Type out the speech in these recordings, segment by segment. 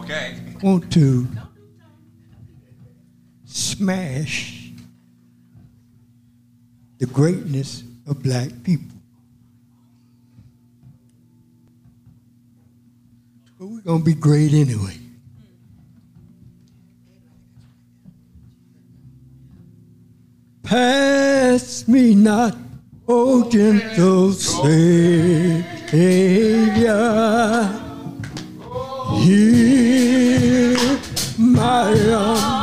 Okay. want to smash the greatness of black people. But we're going to be great anyway. Pass me not, O gentle Savior. Hear my humble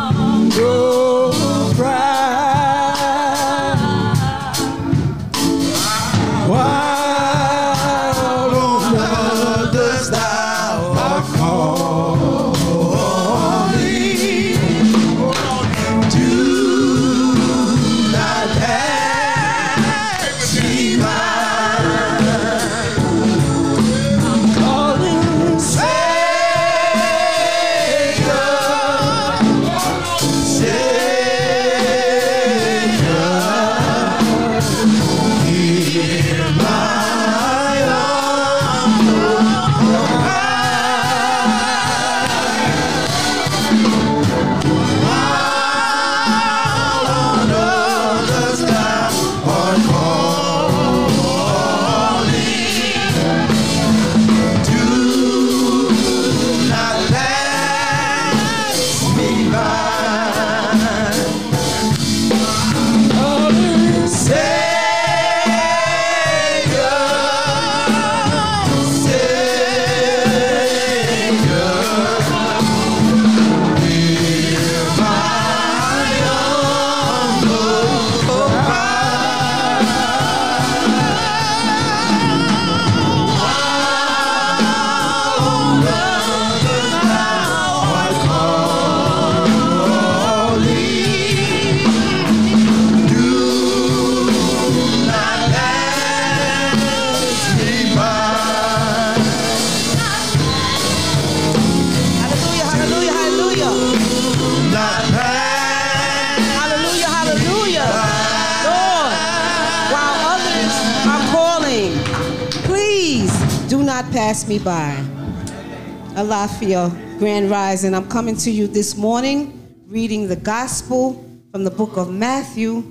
Alafia, Grand Rising. I'm coming to you this morning reading the gospel from the book of Matthew,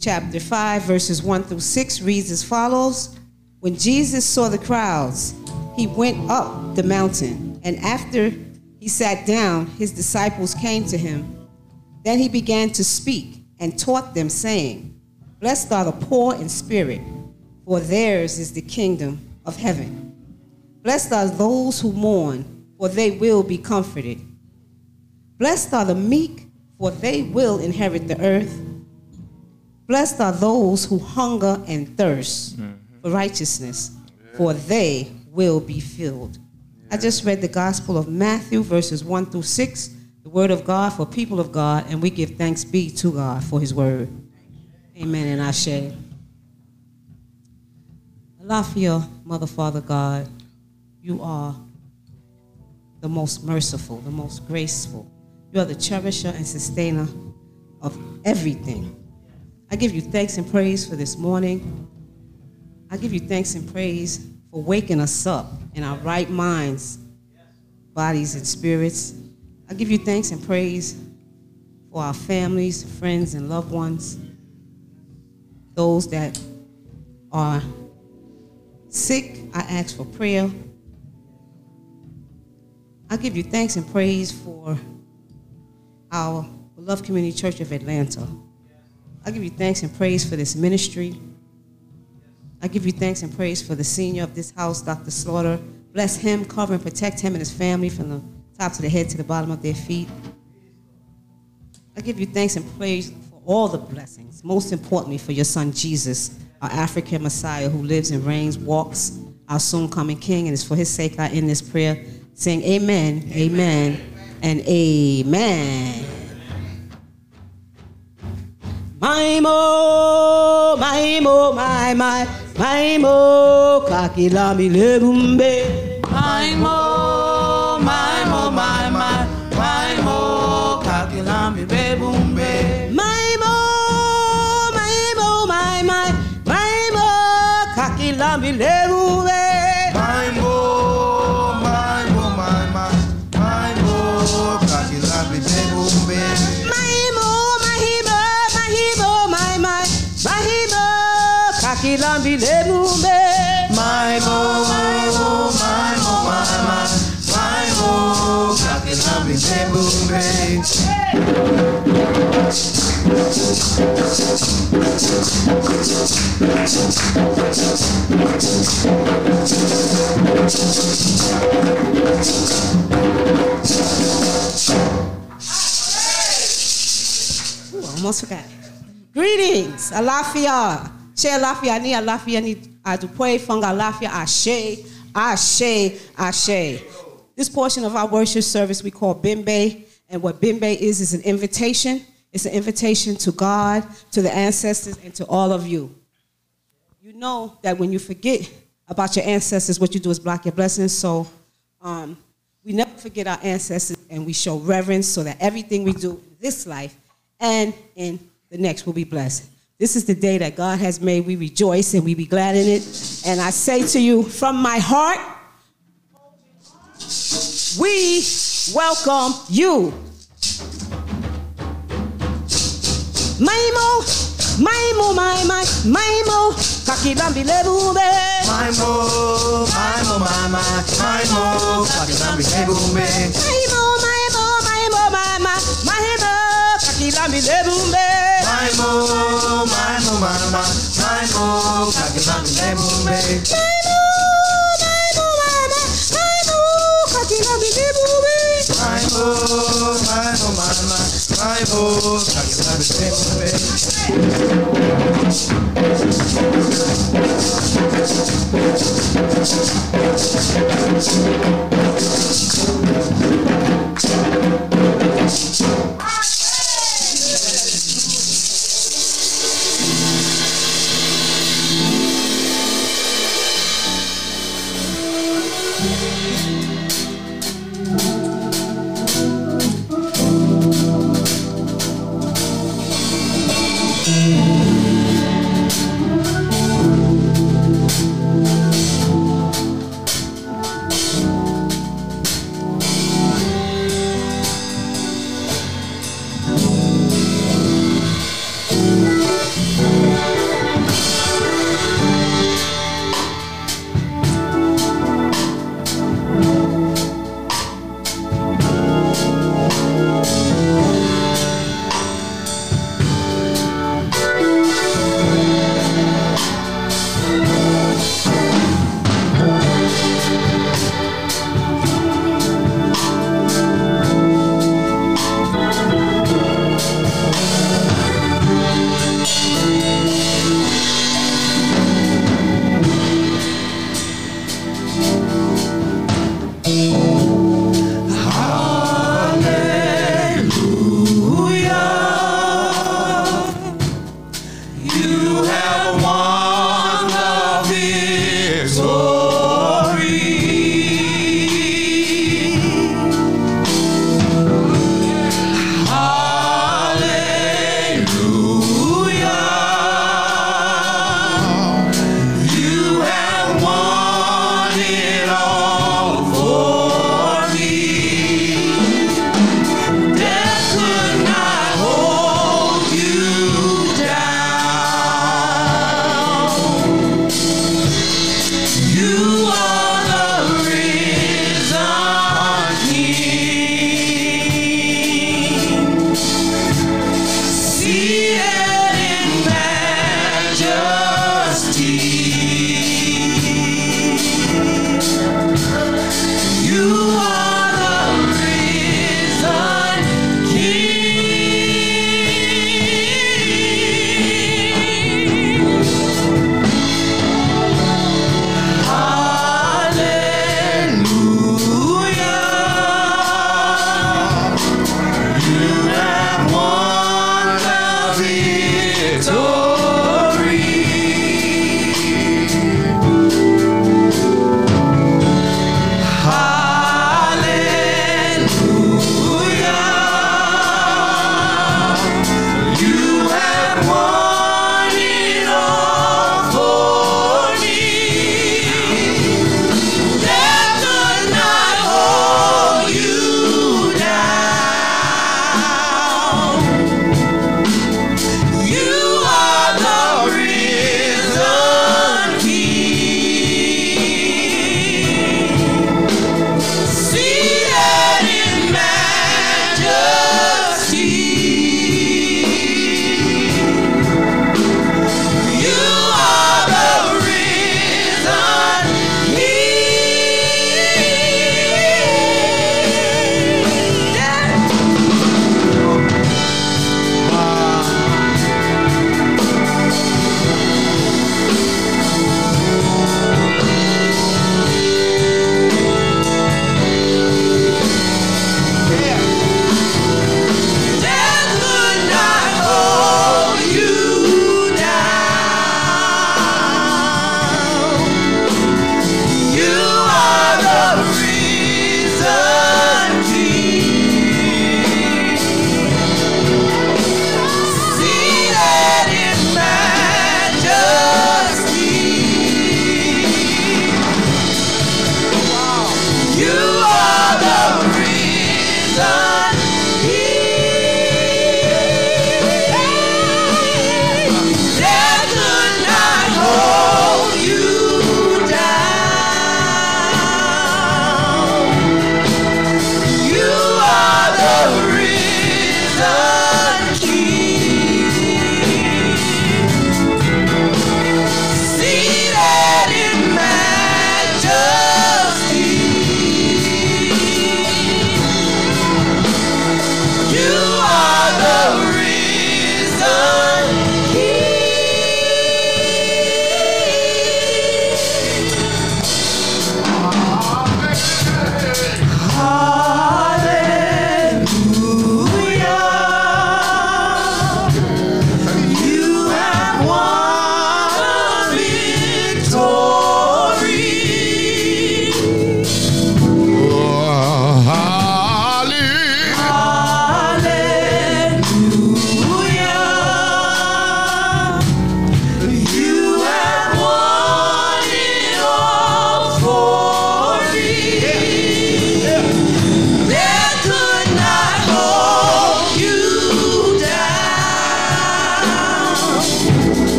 chapter 5, verses 1 through 6, reads as follows When Jesus saw the crowds, he went up the mountain, and after he sat down, his disciples came to him. Then he began to speak and taught them, saying, Blessed are the poor in spirit, for theirs is the kingdom of heaven. Blessed are those who mourn, for they will be comforted. Blessed are the meek, for they will inherit the earth. Blessed are those who hunger and thirst mm-hmm. for righteousness, for they will be filled. I just read the Gospel of Matthew, verses 1 through 6, the Word of God for people of God, and we give thanks be to God for His Word. Amen and Ashe. Alafia, Mother, Father, God, you are the most merciful, the most graceful. You are the cherisher and sustainer of everything. I give you thanks and praise for this morning. I give you thanks and praise for waking us up in our right minds, bodies, and spirits. I give you thanks and praise for our families, friends, and loved ones, those that are sick. I ask for prayer. I give you thanks and praise for our beloved Community Church of Atlanta. I give you thanks and praise for this ministry. I give you thanks and praise for the senior of this house, Dr. Slaughter. Bless him, cover and protect him and his family from the top of the head to the bottom of their feet. I give you thanks and praise for all the blessings, most importantly for your son Jesus, our African Messiah who lives and reigns, walks, our soon coming King. And it's for his sake I end this prayer saying, Amen, amen, and amen. My mo, my mo, my my, my mo, kakilami lebumbe. My mo, almost forgot. Greetings, Alafia. She Alafia ni Alafia ni Adupwe Funga Alafia Ashe, Ashe, Ashe. This portion of our worship service we call Bimbe, and what Bimbe is is an invitation. It's an invitation to God, to the ancestors, and to all of you. Know that when you forget about your ancestors, what you do is block your blessings. So um, we never forget our ancestors, and we show reverence so that everything we do in this life and in the next will be blessed. This is the day that God has made. We rejoice and we be glad in it. And I say to you from my heart, we welcome you. Maimo, maimo, my, mo, my, maimo, kakilambi lebube. My mo, my mo, my my, my mo, kakilambi lebumbe. Maimo, maimo, maimo, my, my, maimo, kakilambi lebube. My mo, my mo, my my, my mo, kakilambi lebumbe. Maimo, maimo, my oh, my oh, my, my, my oh, I can love the anyway. Thank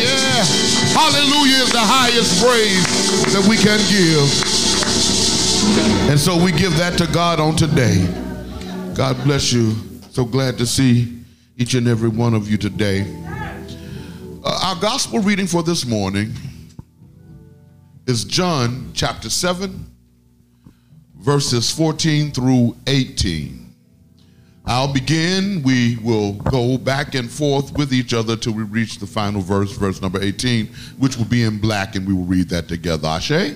Yeah. Hallelujah is the highest praise that we can give. And so we give that to God on today. God bless you. So glad to see each and every one of you today. Uh, our gospel reading for this morning is John chapter 7, verses 14 through 18. I'll begin. We will go back and forth with each other till we reach the final verse, verse number 18, which will be in black, and we will read that together. Ashe?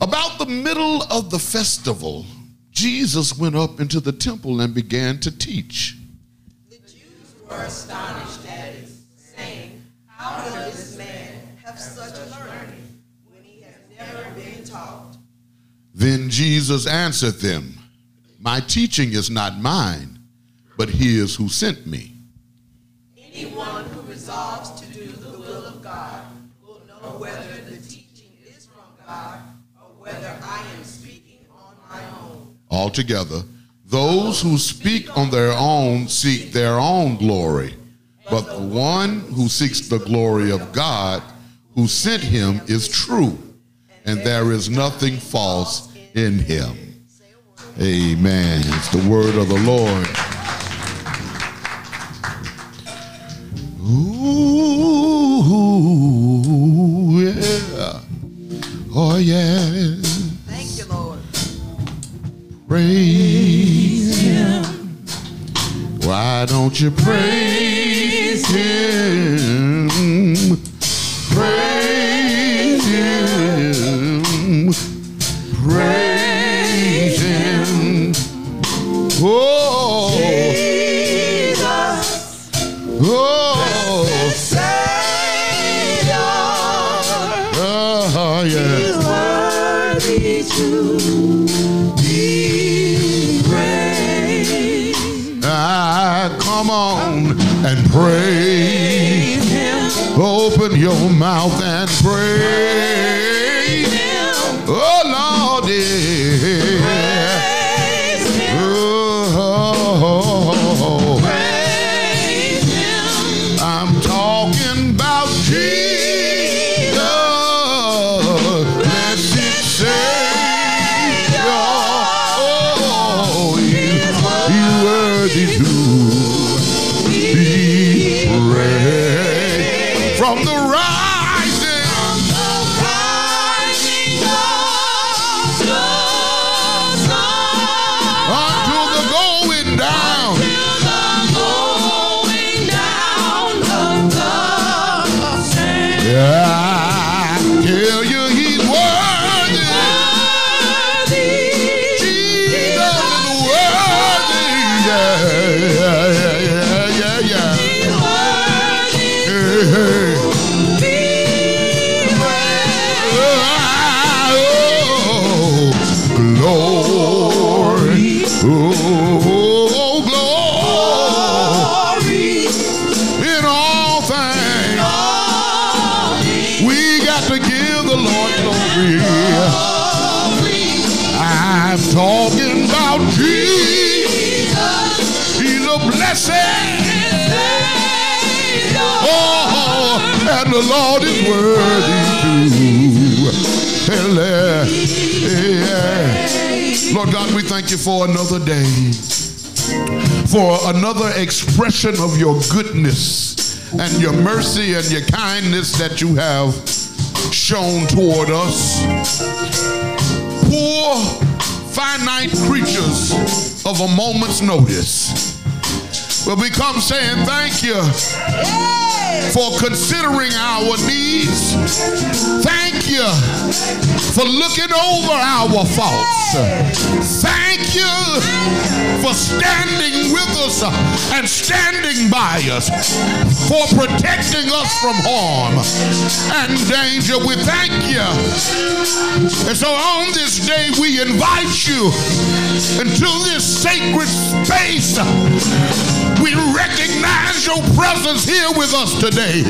About the middle of the festival, Jesus went up into the temple and began to teach. The Jews were astonished at it, saying, How does this man have such learning when he has never been taught? Then Jesus answered them, My teaching is not mine, but his who sent me. Anyone who resolves to do the will of God will know whether the teaching is from God or whether I am speaking on my own. Altogether, those who speak on their own seek their own glory, but the one who seeks the glory of God who sent him is true, and there is nothing false in him. Amen. It's the word of the Lord. Ooh, yeah. Oh, yeah. Thank you, Lord. Praise Him. Why don't you praise Him? And pray. Glory. Oh, glory. In all things, we got to give the Lord glory. I'm talking about Jesus. He's a blessing. Oh, and the Lord is worthy too. Yeah. Lord God, we thank you for another day, for another expression of your goodness and your mercy and your kindness that you have shown toward us. Poor, finite creatures of a moment's notice. But we come saying thank you for considering our needs. Thank you for looking over our faults. Thank you for standing with us and standing by us, for protecting us from harm and danger. We thank you. And so on this day, we invite you into this sacred space. We recognize your presence here with us today.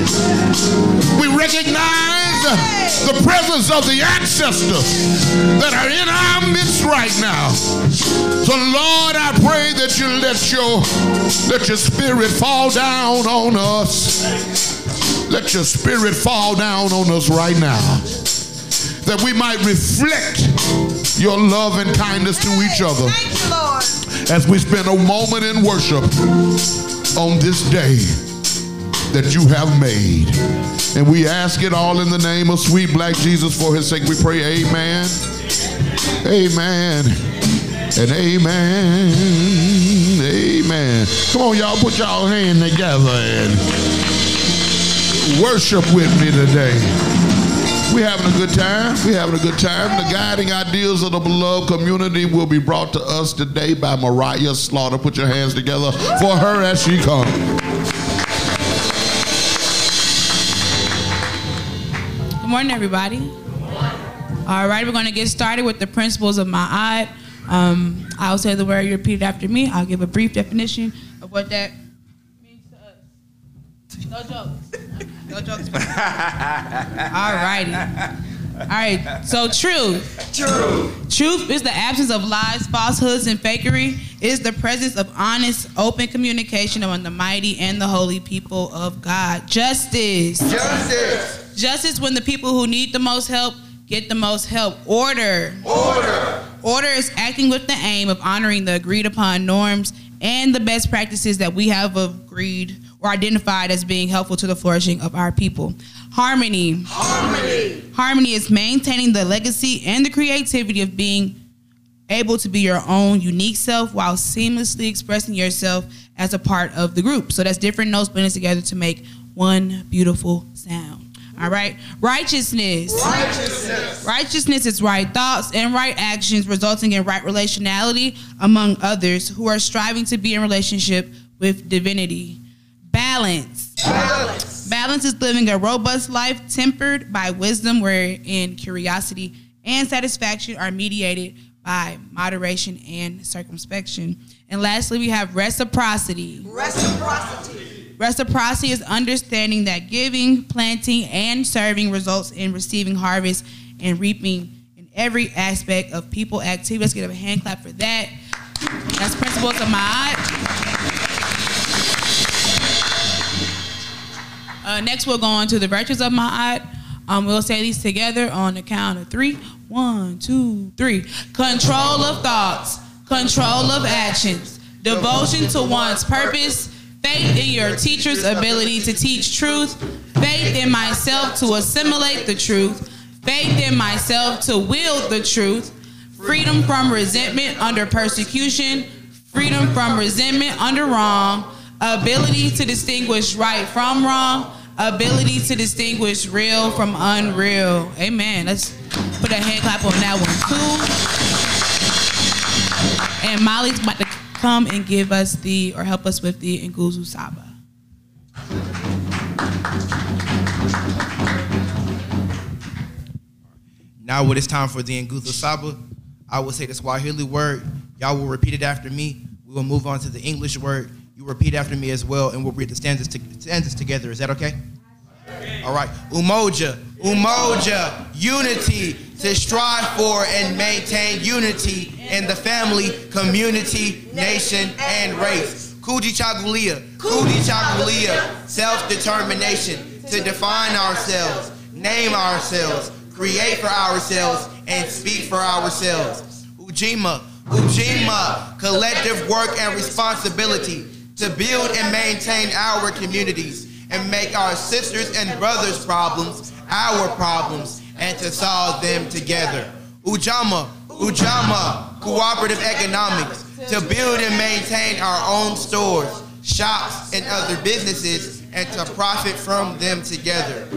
We recognize the presence of the ancestors that are in our midst right now. So Lord, I pray that you let your let your spirit fall down on us. Let your spirit fall down on us right now. That we might reflect your love and kindness to each other as we spend a moment in worship on this day that you have made. And we ask it all in the name of sweet black Jesus. For his sake, we pray, Amen. Amen. And amen. Amen. Come on, y'all, put y'all hand together and worship with me today. We having a good time. We having a good time. The guiding ideals of the beloved community will be brought to us today by Mariah Slaughter. Put your hands together for her as she comes. Good morning, everybody. All right, we're going to get started with the principles of Ma'at. Um, I'll say the word, you repeat it after me. I'll give a brief definition of what that means to us. No jokes. No jokes. All righty. All right, so truth. Truth. Truth is the absence of lies, falsehoods, and fakery. It is the presence of honest, open communication among the mighty and the holy people of God. Justice. Justice. Justice when the people who need the most help get the most help. Order. Order. Order is acting with the aim of honoring the agreed upon norms and the best practices that we have agreed or identified as being helpful to the flourishing of our people. Harmony. Harmony. Harmony is maintaining the legacy and the creativity of being able to be your own unique self while seamlessly expressing yourself as a part of the group. So that's different notes blended together to make one beautiful sound. All right. Righteousness. Righteousness. Righteousness is right thoughts and right actions, resulting in right relationality among others who are striving to be in relationship with divinity. Balance. Balance. Balance is living a robust life tempered by wisdom, wherein curiosity and satisfaction are mediated by moderation and circumspection. And lastly, we have reciprocity. Reciprocity. Reciprocity is understanding that giving, planting, and serving results in receiving harvest and reaping in every aspect of people activity. Let's give a hand clap for that. That's principles of Ma'at. Uh, next, we'll go on to the virtues of Ma'at. Um, we'll say these together on the count of three. One, two, three. Control of thoughts, control of actions, devotion to one's purpose, faith in your teacher's ability to teach truth, faith in myself to assimilate the truth, faith in myself to wield the truth, freedom from resentment under persecution, freedom from resentment under wrong, ability to distinguish right from wrong, ability to distinguish real from unreal. Amen. Let's put a hand clap on that one too. And Molly's about to come and give us the or help us with the Nguzo Saba. Now, when it's time for the Nguzo Saba, I will say the Swahili word. Y'all will repeat it after me. We will move on to the English word. You repeat after me as well, and we'll read the stanzas, to, stanzas together. Is that okay? All right. Umoja, umoja, unity to strive for and maintain unity in the family, community, nation, and race. Kujichagulia, Kujichagulia, self-determination to define ourselves, name ourselves, create for ourselves, and speak for ourselves. Ujima, Ujima, collective work and responsibility to build and maintain our communities and make our sisters and brothers' problems our problems and to solve them together. Ujamaa, Ujamaa, cooperative economics to build and maintain our own stores, shops, and other businesses and to profit from them together.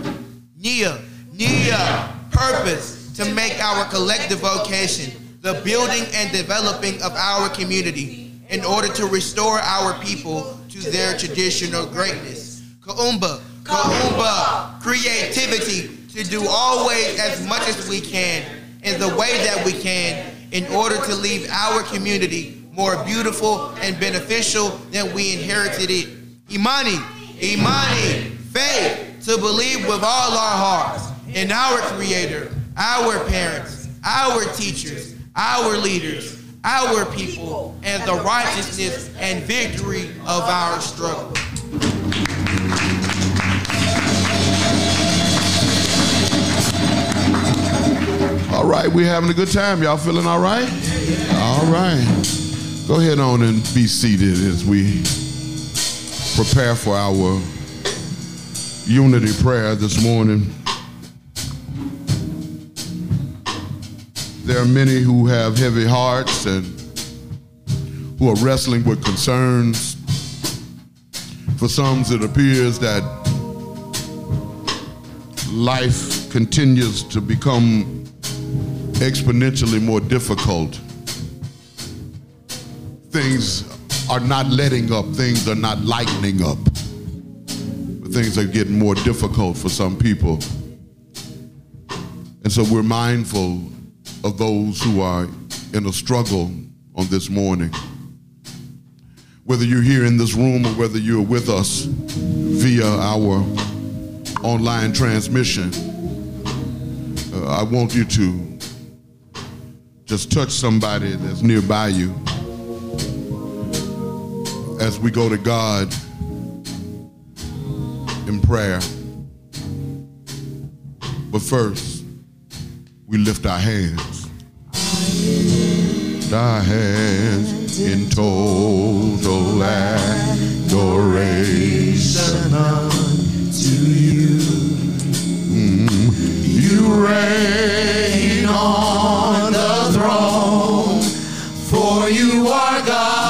Nia, Nia, purpose to make our collective vocation the building and developing of our community in order to restore our people to their traditional greatness. Kuumba, Kuumba, creativity to do always as much as we can in the way that we can in order to leave our community more beautiful and beneficial than we inherited it. Imani, Imani, faith to believe with all our hearts in our Creator, our parents, our teachers, our leaders, our people, and the righteousness and victory of our struggle. Right, we're having a good time. Y'all feeling all right? All right. Go ahead on and be seated as we prepare for our unity prayer this morning. There are many who have heavy hearts and who are wrestling with concerns. For some, it appears that life continues to become exponentially more difficult. Things are not letting up, things are not lightening up. Things are getting more difficult for some people. And so we're mindful of those who are in a struggle on this morning. Whether you're here in this room or whether you're with us via our online transmission, uh, I want you to just touch somebody that's nearby you as we go to God in prayer. But first, we lift our hands. Our hands in total adoration unto you. Mm. You reign on the throne, for you are God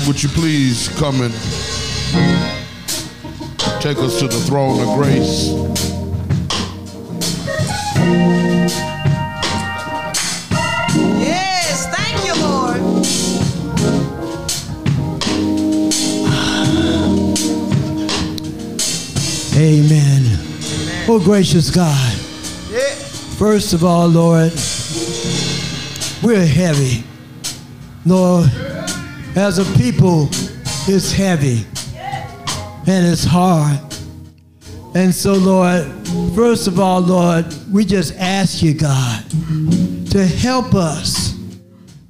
Yeah. Would you please come and take us to the throne of grace? Yes, thank you, Lord. Amen. Oh, gracious God. First of all, Lord, we're heavy. Lord, as a people, it's heavy and it's hard. And so, Lord, first of all, Lord, we just ask you, God, to help us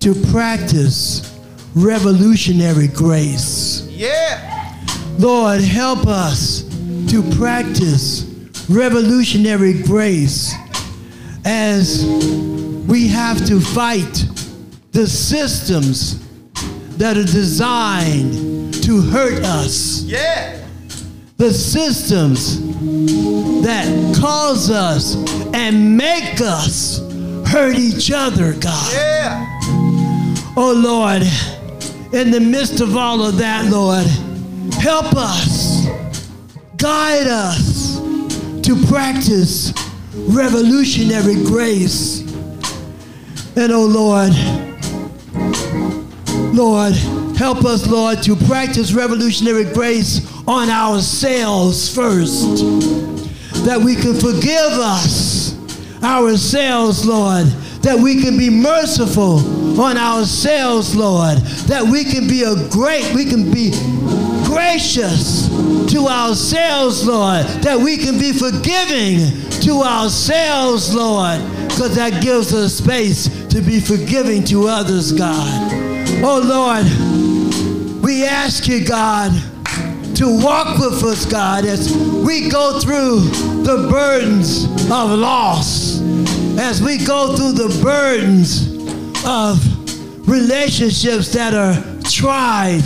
to practice revolutionary grace. Yeah. Lord, help us to practice revolutionary grace as we have to fight the systems that are designed to hurt us. Yeah. The systems that cause us and make us hurt each other, God. Yeah. Oh Lord, in the midst of all of that, Lord, help us, guide us to practice revolutionary grace. And oh Lord, Lord, help us, Lord, to practice revolutionary grace on ourselves first, that we can forgive us ourselves, Lord, that we can be merciful on ourselves, Lord, that we can be a great, we can be gracious to ourselves, Lord, that we can be forgiving to ourselves, Lord, because that gives us space to be forgiving to others, God. Oh, Lord, we ask you, God, to walk with us, God, as we go through the burdens of loss, as we go through the burdens of relationships that are tried.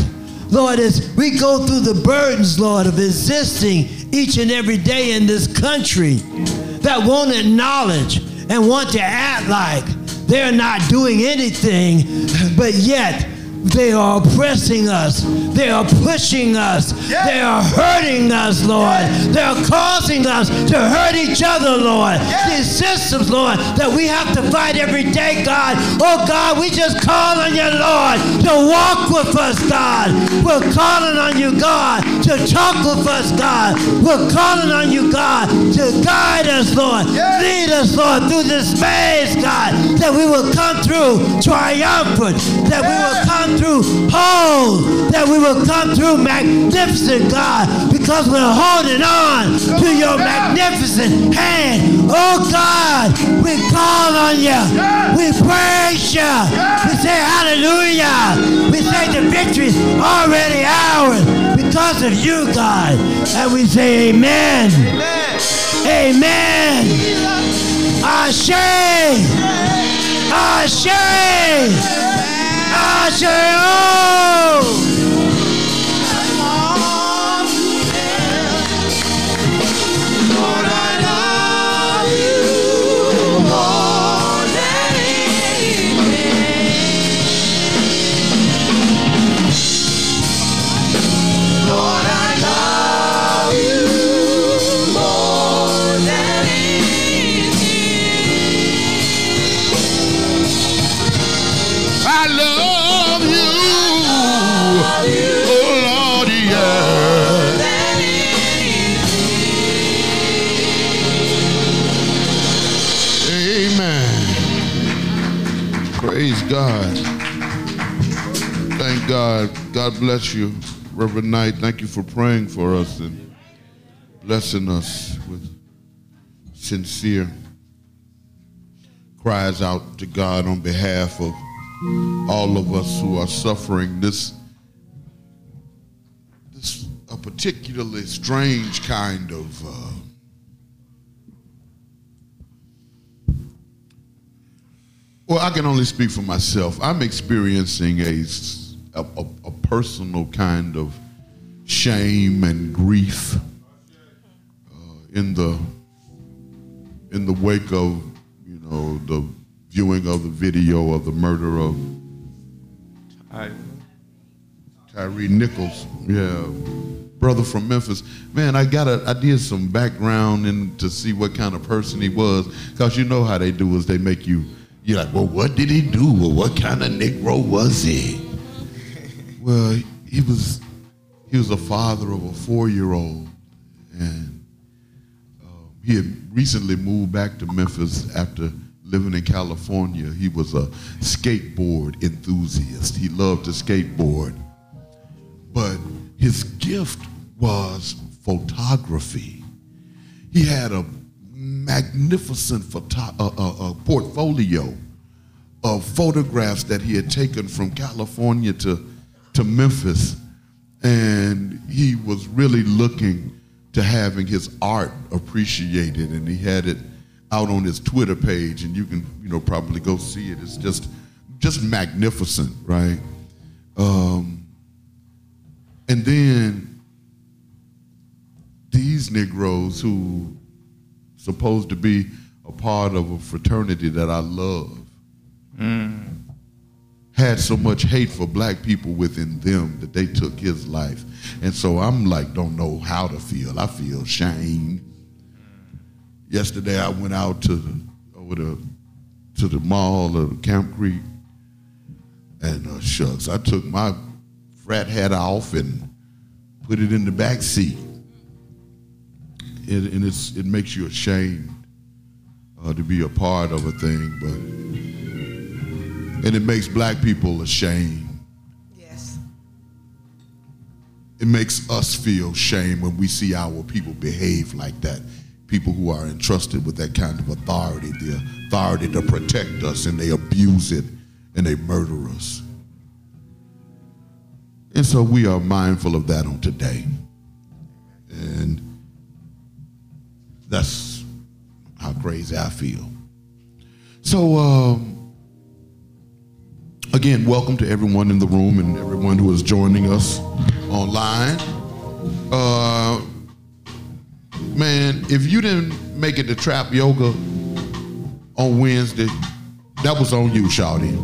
Lord, as we go through the burdens, Lord, of existing each and every day in this country that won't acknowledge and want to act like they're not doing anything, but yet they are oppressing us. They are pushing us. They are hurting us, Lord. They are causing us to hurt each other, Lord. These systems, Lord, that we have to fight every day, God. Oh, God, we just call on you, Lord, to walk with us, God. We're calling on you, God, to talk with us, God. We're calling on you, God, to guide us, Lord. Lead us, Lord, through this maze, God, that we will come through triumphant, that we will come through whole, that we will come through magnificent, God, because we're holding on to your magnificent hand. Oh God, we call on you. We praise you. We say hallelujah. We say the victory's already ours because of you, God. And we say amen. Amen. Ashe. Ashe. Ashe. Oh. Lord, God. God bless you, Reverend Knight. Thank you for praying for us and blessing us with sincere cries out to God on behalf of all of us who are suffering this this a particularly strange kind of uh, well i can only speak for myself i'm experiencing a, a- a- a personal kind of shame and grief uh, in the in the wake of you know the viewing of the video of the murder of Tyre Nichols, yeah, brother from Memphis. Man, I got a, I did some background in to see what kind of person he was, cause you know how they do is they make you, you're like, well, what did he do, or what kind of Negro was he? Well, he was, he was a father of a four-year-old, and um, he had recently moved back to Memphis after living in California. He was a skateboard enthusiast. He loved to skateboard but his gift was photography. He had a magnificent photo- uh, uh, uh, portfolio of photographs that he had taken from California to, to Memphis, and he was really looking to having his art appreciated, and he had it out on his Twitter page, and you can you know probably go see it. It's just just magnificent, right? Um, and then these Negroes who supposed to be a part of a fraternity that I love had so much hate for black people within them that they took his life. And so I'm like, don't know how to feel. I feel shame. Yesterday I went out to the, over the to the mall of Camp Creek, and uh, shucks, I took my frat hat off and put it in the back seat. It, and it's, it makes you ashamed uh, to be a part of a thing, but and it makes black people ashamed. Yes. It makes us feel shame when we see our people behave like that. People who are entrusted with that kind of authority, the authority to protect us, and they abuse it and they murder us. And so we are mindful of that on today. And that's how crazy I feel. So, um, again, welcome to everyone in the room and everyone who is joining us online. Uh, man, if you didn't make it to trap yoga on Wednesday, that was on you, Shawty.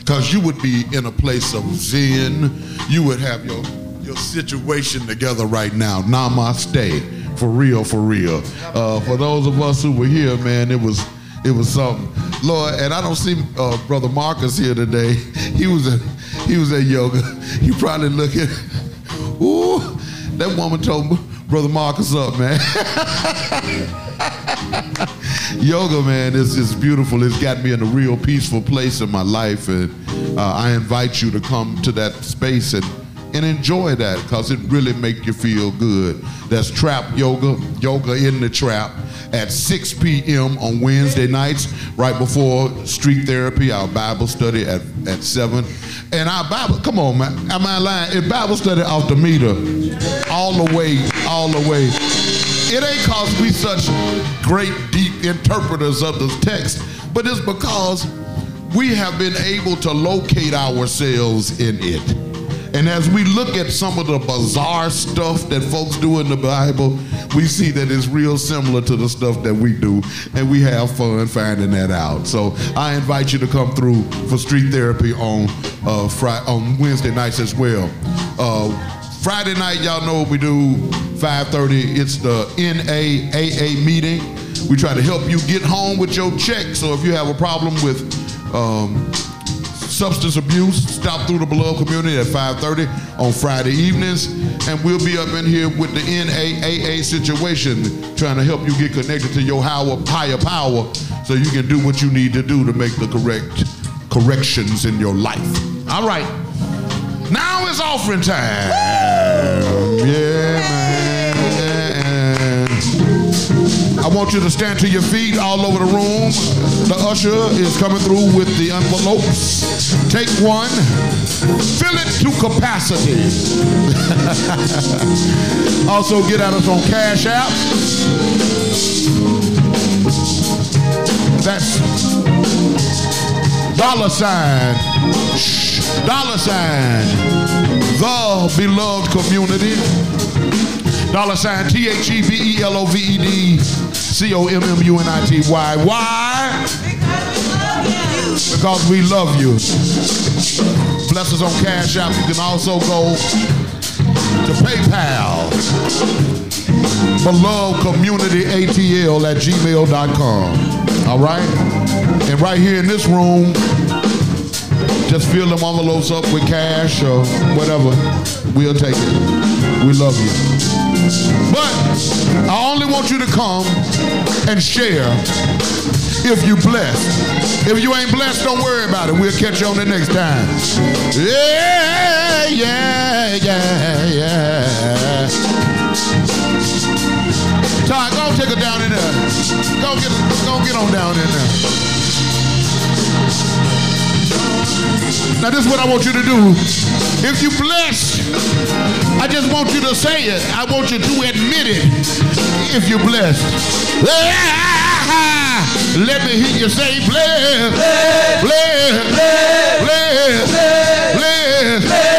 Because you would be in a place of zen. You would have your, your situation together right now. Namaste. For real, for real. Uh, for those of us who were here, man, it was it was something. Lord, and I don't see uh, Brother Marcus here today. He was a, he was at yoga. He probably looking, ooh, that woman told Brother Marcus up, man. yoga, man, is is beautiful. It's got me in a real peaceful place in my life, and uh, I invite you to come to that space and and enjoy that because it really make you feel good. That's trap yoga, yoga in the trap at 6 p.m. on Wednesday nights, right before street therapy, our Bible study at, at 7. And our Bible, come on, man, am I lying? It's Bible study off the meter, all the way, all the way. It ain't cause we such great, deep interpreters of the text, but it's because we have been able to locate ourselves in it. And as we look at some of the bizarre stuff that folks do in the Bible, we see that it's real similar to the stuff that we do, and we have fun finding that out. So I invite you to come through for street therapy on uh, Friday, on Wednesday nights as well. Uh, Friday night, y'all know what we do. 5:30. It's the NAAA meeting. We try to help you get home with your check. So if you have a problem with um, substance abuse. Stop through the beloved community at 5:30 on Friday evenings, and we'll be up in here with the NAAA situation, trying to help you get connected to your higher, higher power, so you can do what you need to do to make the correct corrections in your life. All right, now it's offering time. Yeah, man. I want you to stand to your feet all over the room. The usher is coming through with the envelopes. Take one, fill it to capacity. also, get at us on Cash App. That's dollar sign, dollar sign, the beloved community. Dollar sign T H E B E L O V E D C O M M U N I T Y. Why? Because we love you. Bless us on Cash App. You can also go to PayPal. Beloved Community ATL at gmail.com. All right? And right here in this room, just fill them envelopes up with cash or whatever. We'll take it. We love you. But I only want you to come and share if you blessed. If you ain't blessed, don't worry about it. We'll catch you on the next time. Yeah, yeah, yeah, yeah. Ty, go take her down in there. Go get, go get on down in there. Now this is what I want you to do. If you blessed, I just want you to say it. I want you to admit it. If you're blessed. Let me hear you say blessed. Blessed. Blessed. Blessed. Blessed.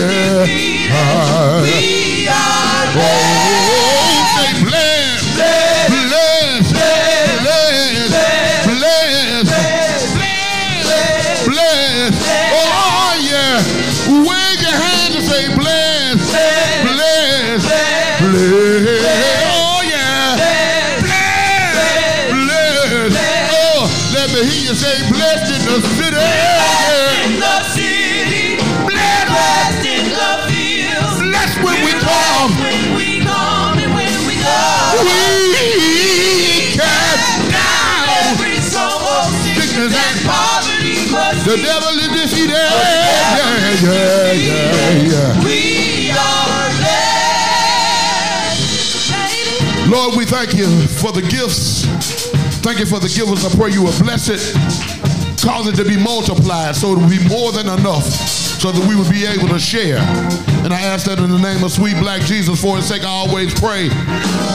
Ah. Are Oh, blessed. blessed, Blessed. blessed, Blessed. Blessed. Blessed. Oh yeah. Blessed. Blessed. Blessed. We cast down Sickness and poverty, the devil is defeated. Yeah, yeah, yeah, yeah. we are blessed. Lord, we thank you for the gifts. Thank you for the givers. I pray you will bless it, cause it to be multiplied so it will be more than enough so that we would be able to share. And I ask that in the name of sweet black Jesus for his sake I always pray.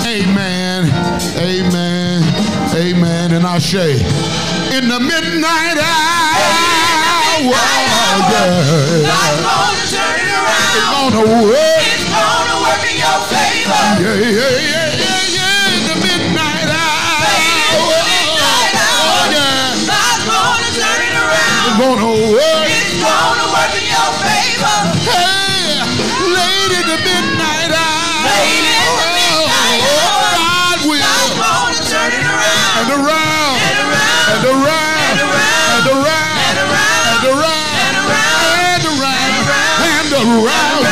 Amen, amen, amen, and I say, in the midnight hour, yeah, God's gonna turn it it's around. gonna work. It's gonna work in your favor. Yeah, yeah, yeah, around.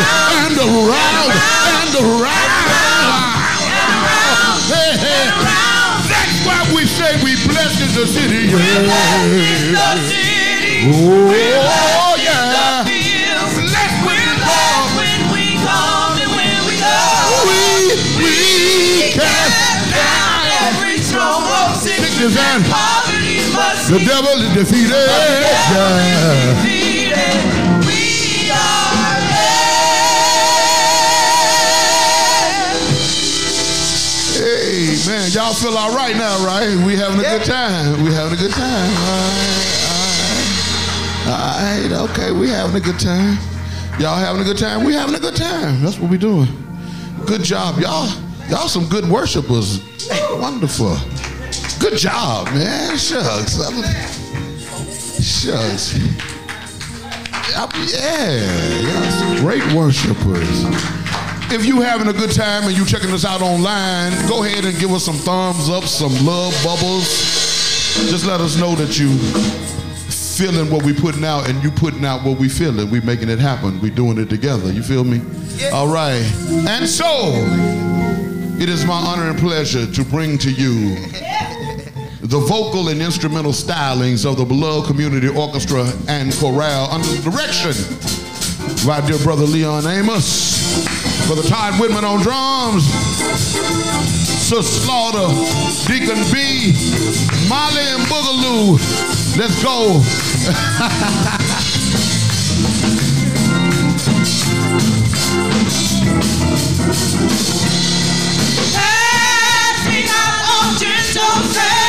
And around. And around. Hey, hey. That's why we say we blessed in the city. In Yeah. the city. Oh, yeah. Blessed when when we come and when we go. We, we cast down every stronghold, sickness sickness and poverty the devil is defeated. Yeah. Feel all right now, right? We having a good time. We having a good time. All right, all right. All right, okay, we having a good time. Y'all having a good time? We having a good time. That's what we doing. Good job, y'all. Y'all some good worshipers. Wonderful. Good job, man. Shucks. Shucks. Yeah, y'all some great worshipers. If you're having a good time and you're checking us out online, go ahead and give us some thumbs up, some love bubbles. Just let us know that you feeling what we putting out and you putting out what we feeling. We making it happen. We doing it together. You feel me? All right. And so, it is my honor and pleasure to bring to you the vocal and instrumental stylings of the beloved community orchestra and chorale under the direction of our dear brother Leon Amos. For the Todd Whitman on drums, Sis Slaughter, Deacon B, Molly and Boogaloo. Let's go. Pass me not, oh gentle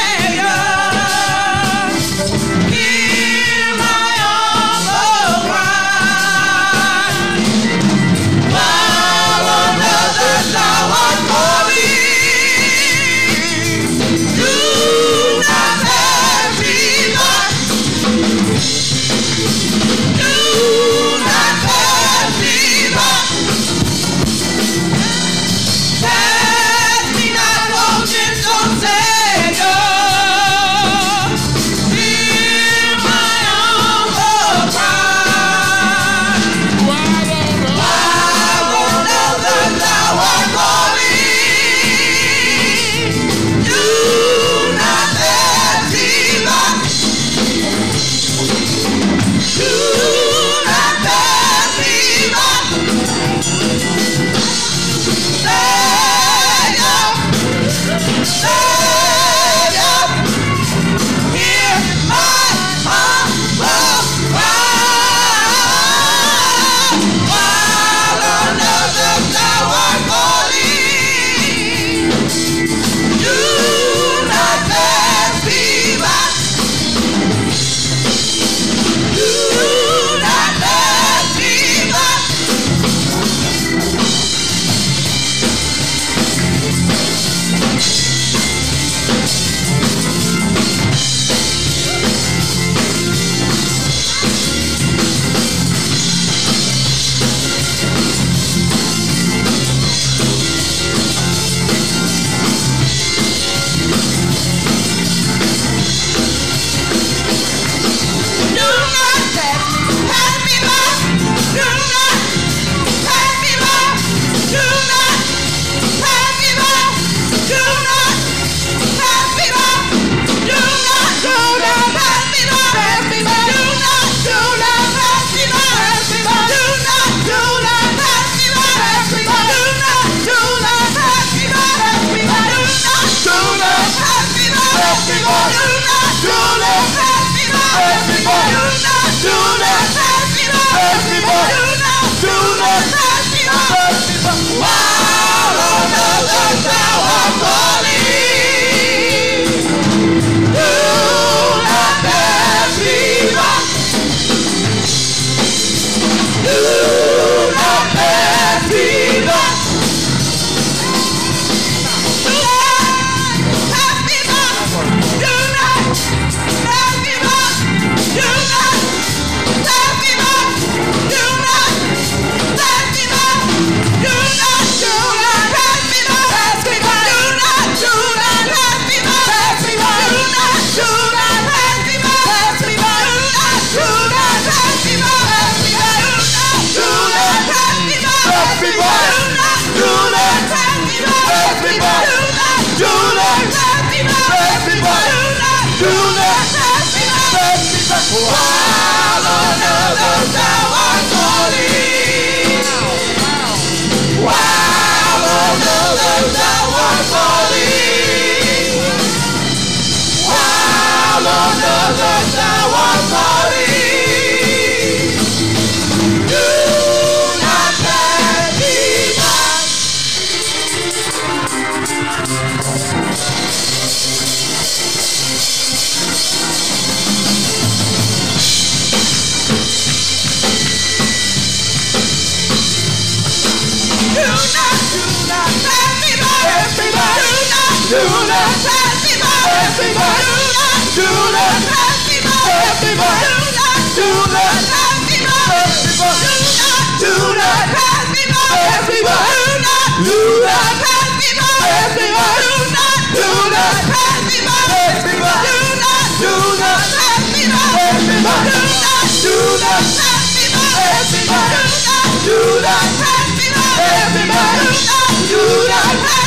Judas testimony. Judas testimony. Judas testimony. Judas testimony. Judas testimony. Do not pass me by. Do not, do not pass me by. Do not, do not pass me by. Do not, do not pass me by. Do not, do not pass me by.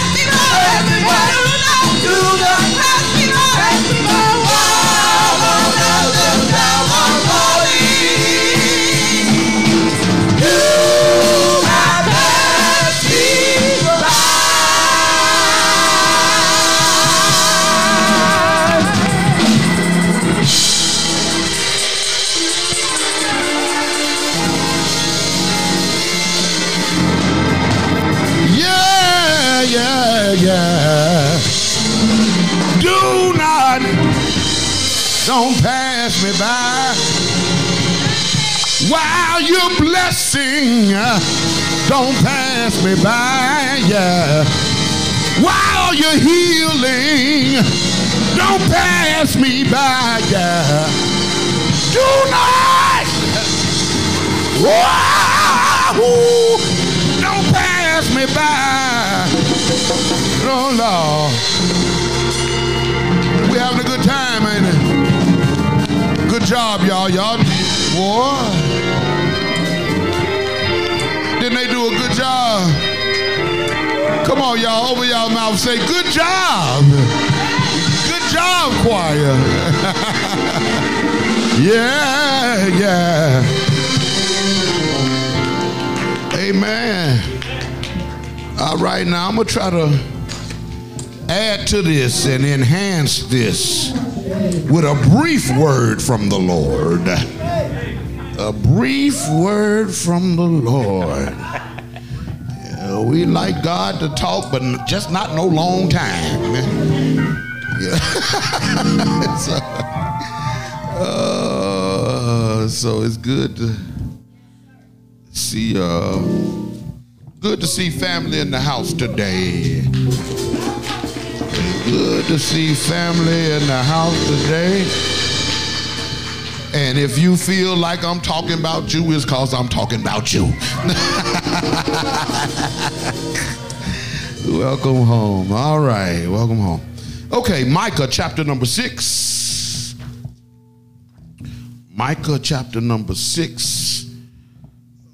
Don't pass me by. While you're blessing, don't pass me by. Yeah. While you're healing, don't pass me by. Yeah. Do not. Wow! Don't pass me by. Oh, no, no. We having a good time, job, y'all. Y'all, boy. Didn't they do a good job? Come on, y'all. Open y'all mouth. Say, good job. Good job, choir. yeah, yeah. Amen. All right, now I'm going to try to add to this and enhance this with a brief word from the Lord. A brief word from the Lord. Yeah, we like God to talk, but just not no long time. So, uh, so it's good to see uh good to see family in the house today good to see family in the house today. And if you feel like i'm talking about you it's cause i'm talking about you. Welcome home. All right welcome home. Okay micah chapter number six. Micah chapter number six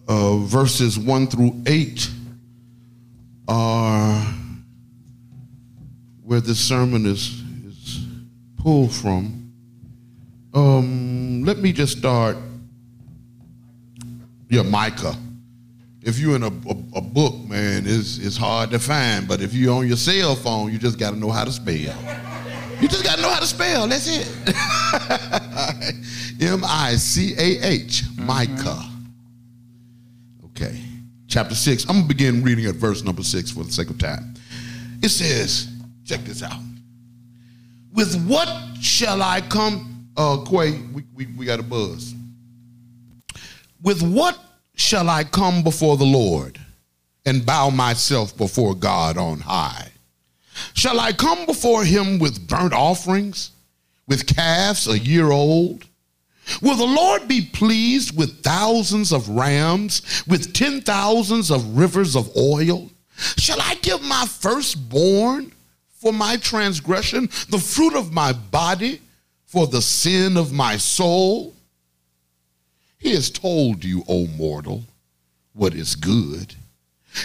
uh, verses 1 through 8 are where this sermon is, is pulled from. Um, let me just start. Yeah, Micah. If you're in a, a, a book, man, it's, it's hard to find. But if you're on your cell phone, you just got to know how to spell. You just got to know how to spell. That's it. M I C A H, Micah. Okay. Chapter 6. I'm going to begin reading at verse number 6 for the sake of time. It says, check this out. With what shall I come? Uh, Quay, we, we, we got a buzz. With what shall I come before the Lord and bow myself before God on high? Shall I come before him with burnt offerings, with calves a year old? Will the Lord be pleased with thousands of rams, with ten thousands of rivers of oil? Shall I give my firstborn for my transgression, the fruit of my body for the sin of my soul? He has told you, O mortal, what is good.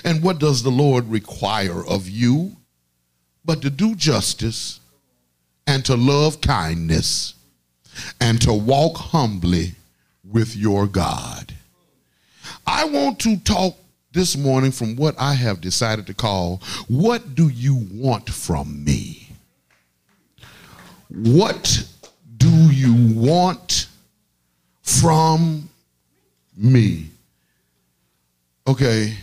And what does the Lord require of you? But to do justice and to love kindness and to walk humbly with your God. I want to talk this morning from what I have decided to call What Do You Want From Me? What do you want from me? Okay.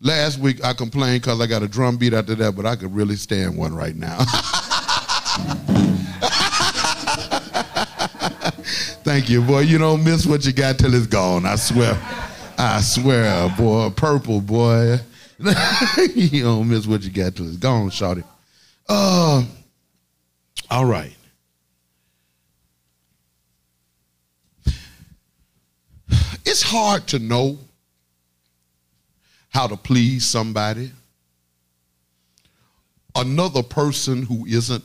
Last week I complained because I got a drum beat after that, but I could really stand one right now. Thank you, boy. You don't miss what you got till it's gone. I swear. I swear, boy. Purple, boy. you don't miss what you got to. Go gone, shorty. Uh, all right. It's hard to know how to please somebody, another person who isn't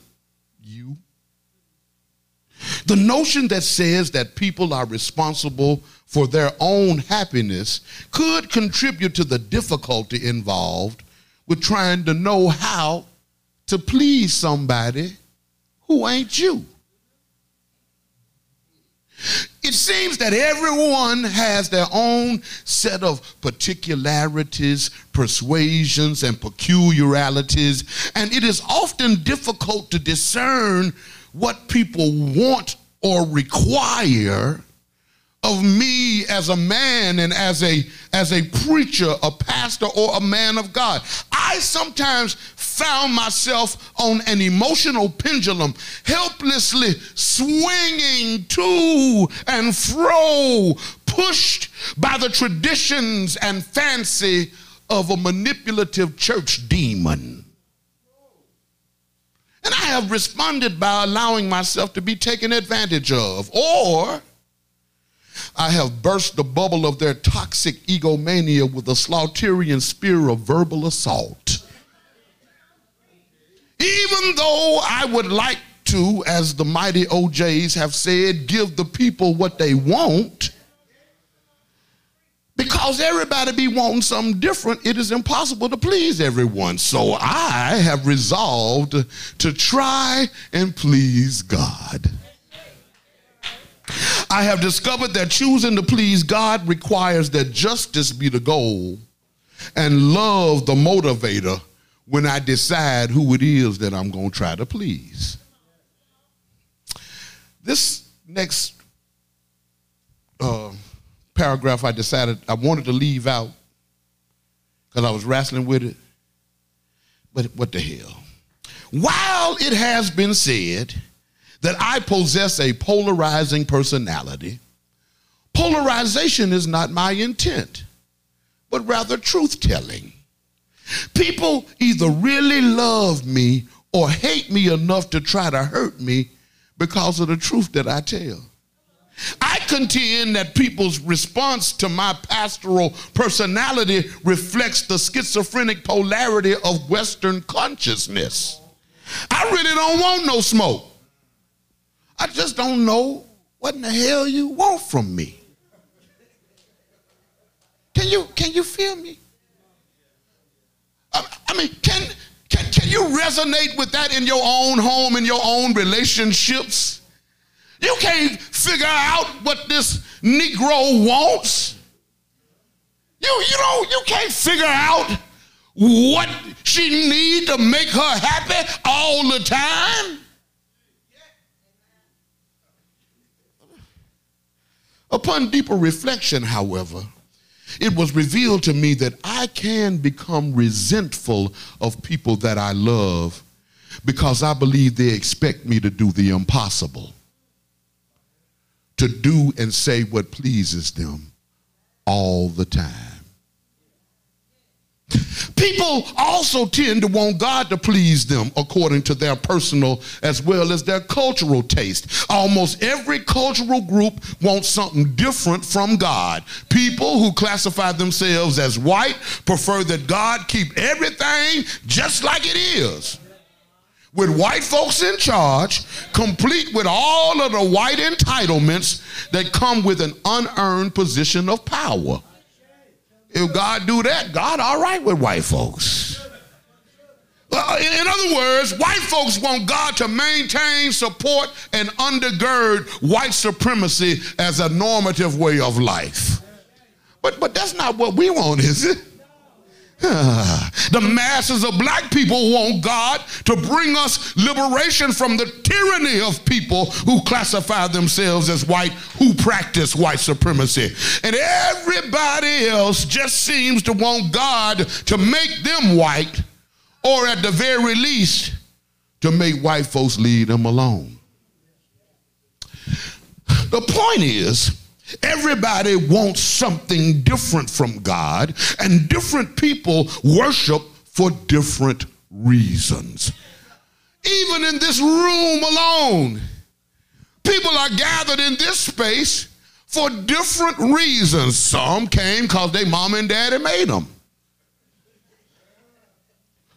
you. The notion that says that people are responsible for their own happiness could contribute to the difficulty involved with trying to know how to please somebody who ain't you. It seems that everyone has their own set of particularities, persuasions, and peculiarities, and it is often difficult to discern what people want or require of me as a man and as a as a preacher, a pastor or a man of God. I sometimes found myself on an emotional pendulum, helplessly swinging to and fro, pushed by the traditions and fancy of a manipulative church demon. And I have responded by allowing myself to be taken advantage of, or I have burst the bubble of their toxic egomania with a slaughterian spear of verbal assault. Even though I would like to, as the mighty O'Jays have said, give the people what they want, because everybody be wanting something different, it is impossible to please everyone. So I have resolved to try and please God. I have discovered that choosing to please God requires that justice be the goal and love the motivator when I decide who it is that I'm going to try to please. This next uh, paragraph I decided I wanted to leave out because I was wrestling with it. But what the hell? While it has been said that I possess a polarizing personality, polarization is not my intent, but rather truth telling. People either really love me or hate me enough to try to hurt me because of the truth that I tell. I contend that people's response to my pastoral personality reflects the schizophrenic polarity of Western consciousness. I really don't want no smoke. I just don't know what in the hell you want from me. Can you can you feel me? I, mean, can, can can you resonate with that in your own home, in your own relationships? You can't figure out what this Negro wants. You, you know, you can't figure out what she need to make her happy all the time. Upon deeper reflection, however, it was revealed to me that I can become resentful of people that I love because I believe they expect me to do the impossible, to do and say what pleases them all the time. People also tend to want God to please them according to their personal as well as their cultural taste. Almost every cultural group wants something different from God. People who classify themselves as white prefer that God keep everything just like it is. With white folks in charge, complete with all of the white entitlements that come with an unearned position of power. If God do that, God all right with white folks. Uh, in, in other words, white folks want God to maintain, support, and undergird white supremacy as a normative way of life. But, but that's not what we want, is it? The masses of black people want God to bring us liberation from the tyranny of people who classify themselves as white, who practice white supremacy. And everybody else just seems to want God to make them white, or at the very least, to make white folks leave them alone. The point is, Everybody wants something different from God, and different people worship for different reasons. Even in this room alone, people are gathered in this space for different reasons. Some came because their mom and daddy made them.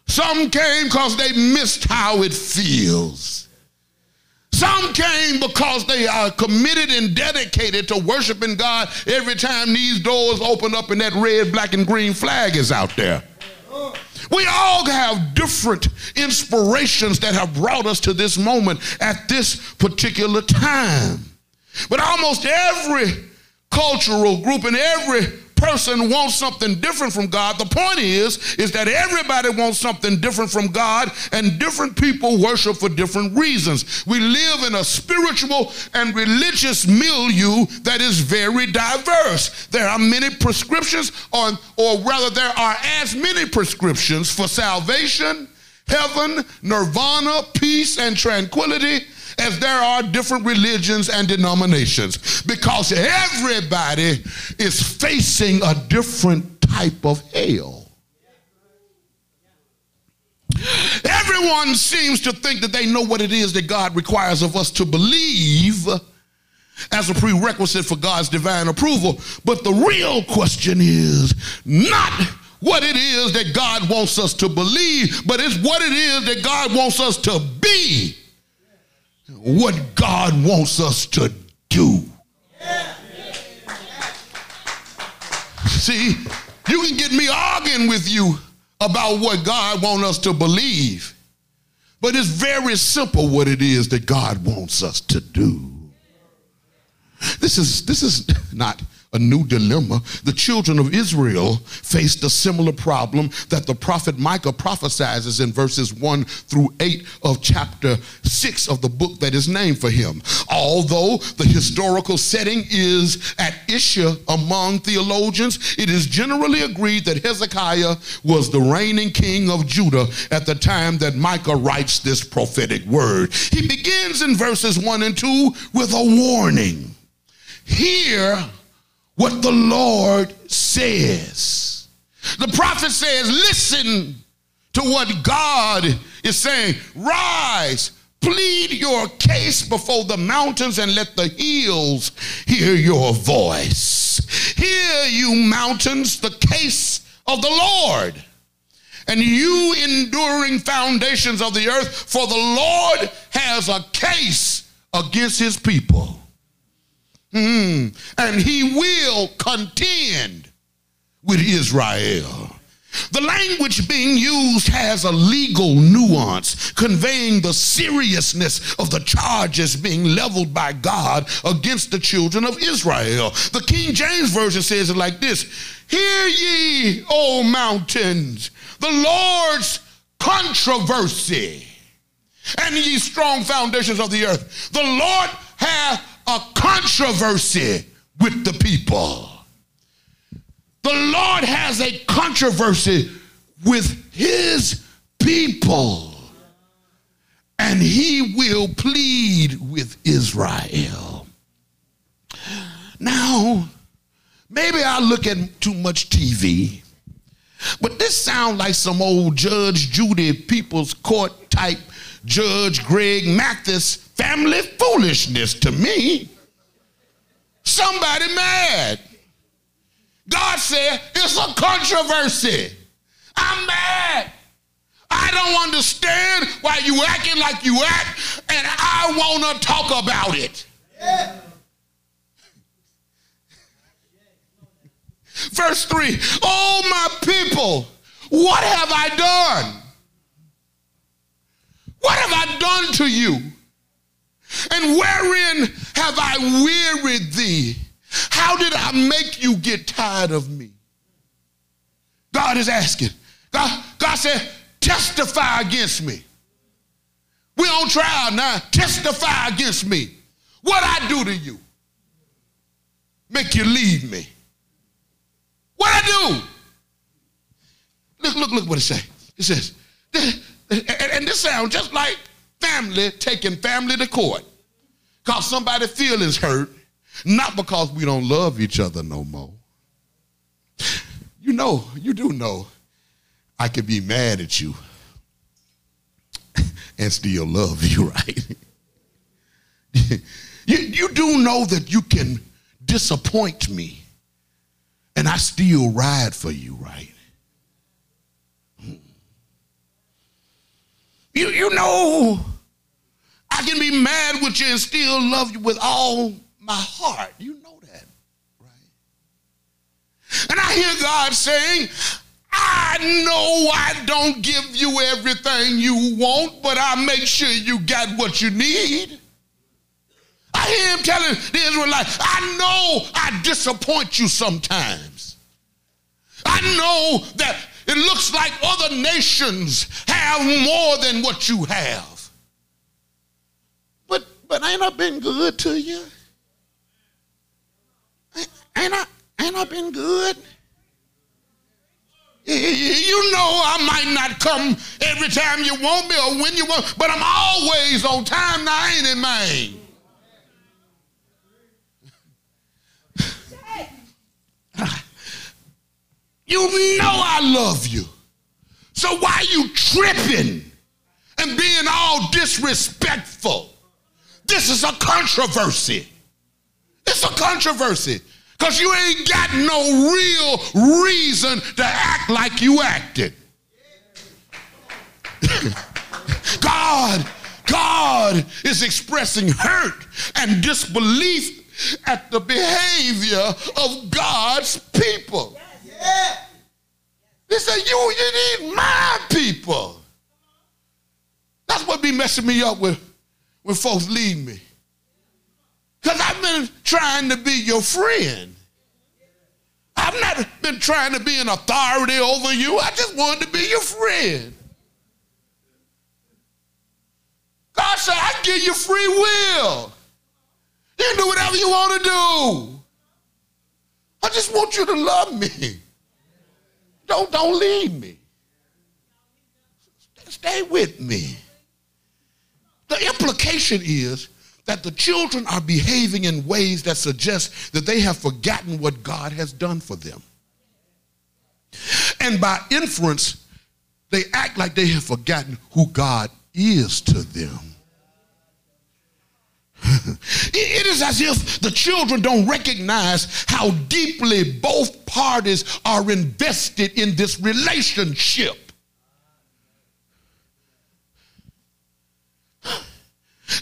Some came because they missed how it feels. Some came because they are committed and dedicated to worshiping God every time these doors open up and that red, black, and green flag is out there. We all have different inspirations that have brought us to this moment at this particular time. But almost every cultural group and every person wants something different from God. The point is, is that everybody wants something different from God, and different people worship for different reasons. We live in a spiritual and religious milieu that is very diverse. There are many prescriptions, or, or rather, there are as many prescriptions for salvation, heaven, nirvana, peace, and tranquility as there are different religions and denominations because everybody is facing a different type of hell. Everyone seems to think that they know what it is that God requires of us to believe as a prerequisite for God's divine approval. But the real question is not what it is that God wants us to believe, but it's what it is that God wants us to be what God wants us to do. See, you can get me arguing with you about what God wants us to believe, but it's very simple what it is that God wants us to do. This is this is not a new dilemma. The children of Israel faced a similar problem that the prophet Micah prophesies in verses 1 through 8 of chapter 6 of the book that is named for him. Although the historical setting is at issue among theologians, it is generally agreed that Hezekiah was the reigning king of Judah at the time that Micah writes this prophetic word. He begins in verses 1 and 2 with a warning. Hear what the Lord says. The prophet says, Listen to what God is saying. Rise, plead your case before the mountains, and let the hills hear your voice. Hear, you mountains, the case of the Lord. And you enduring foundations of the earth, for the Lord has a case against his people. Mm. And he will contend with Israel. The language being used has a legal nuance, conveying the seriousness of the charges being leveled by God against the children of Israel. The King James Version says it like this Hear ye, O mountains, the Lord's controversy, and ye strong foundations of the earth. The Lord hath a controversy with the people. The Lord has a controversy with his people, and he will plead with Israel. Now, maybe I look at too much TV, but this sounds like some old Judge Judy People's Court type Judge Greg Mathis family foolishness to me. Somebody mad. God said it's a controversy. I'm mad. I don't understand why you acting like you act, and I want to talk about it. Verse 3 Oh, my people, what have I done? What have I done to you? And wherein have I wearied thee? How did I make you get tired of me? God is asking. God, God said, testify against me. We on trial now. Testify against me. What I do to you? Make you leave me. What I do? Look, look, look what it says. It says, and this sounds just like family taking family to court because somebody feelings hurt Not because we don't love each other no more. You know, you do know I could be mad at you and still love you, right? you, you do know that you can disappoint me and I still ride for you, right? You, you know, I can be mad with you and still love you with all my heart. You know that, right? And I hear God saying, I know I don't give you everything you want, but I make sure you got what you need. I hear him telling the Israelites, I know I disappoint you sometimes. I know that it looks like other nations have more than what you have. But but ain't I been good to you? Ain't I ain't I been good? You know I might not come every time you want me or when you want, but I'm always on time now, ain't it, man? You know I love you. So why you tripping and being all disrespectful? This is a controversy. It's a controversy. Because you ain't got no real reason to act like you acted. God, God is expressing hurt and disbelief at the behavior of God's people. He said, you, you need my people. That's what be messing me up with when folks leave me. Because I've been trying to be your friend. I've not been trying to be an authority over you. I just wanted to be your friend. God said, I give you free will. You can do whatever you want to do. I just want you to love me. Don't, don't leave me. Stay with me. The implication is that the children are behaving in ways that suggest that they have forgotten what God has done for them. And by inference, they act like they have forgotten who God is to them. it is as if the children don't recognize how deeply both parties are invested in this relationship.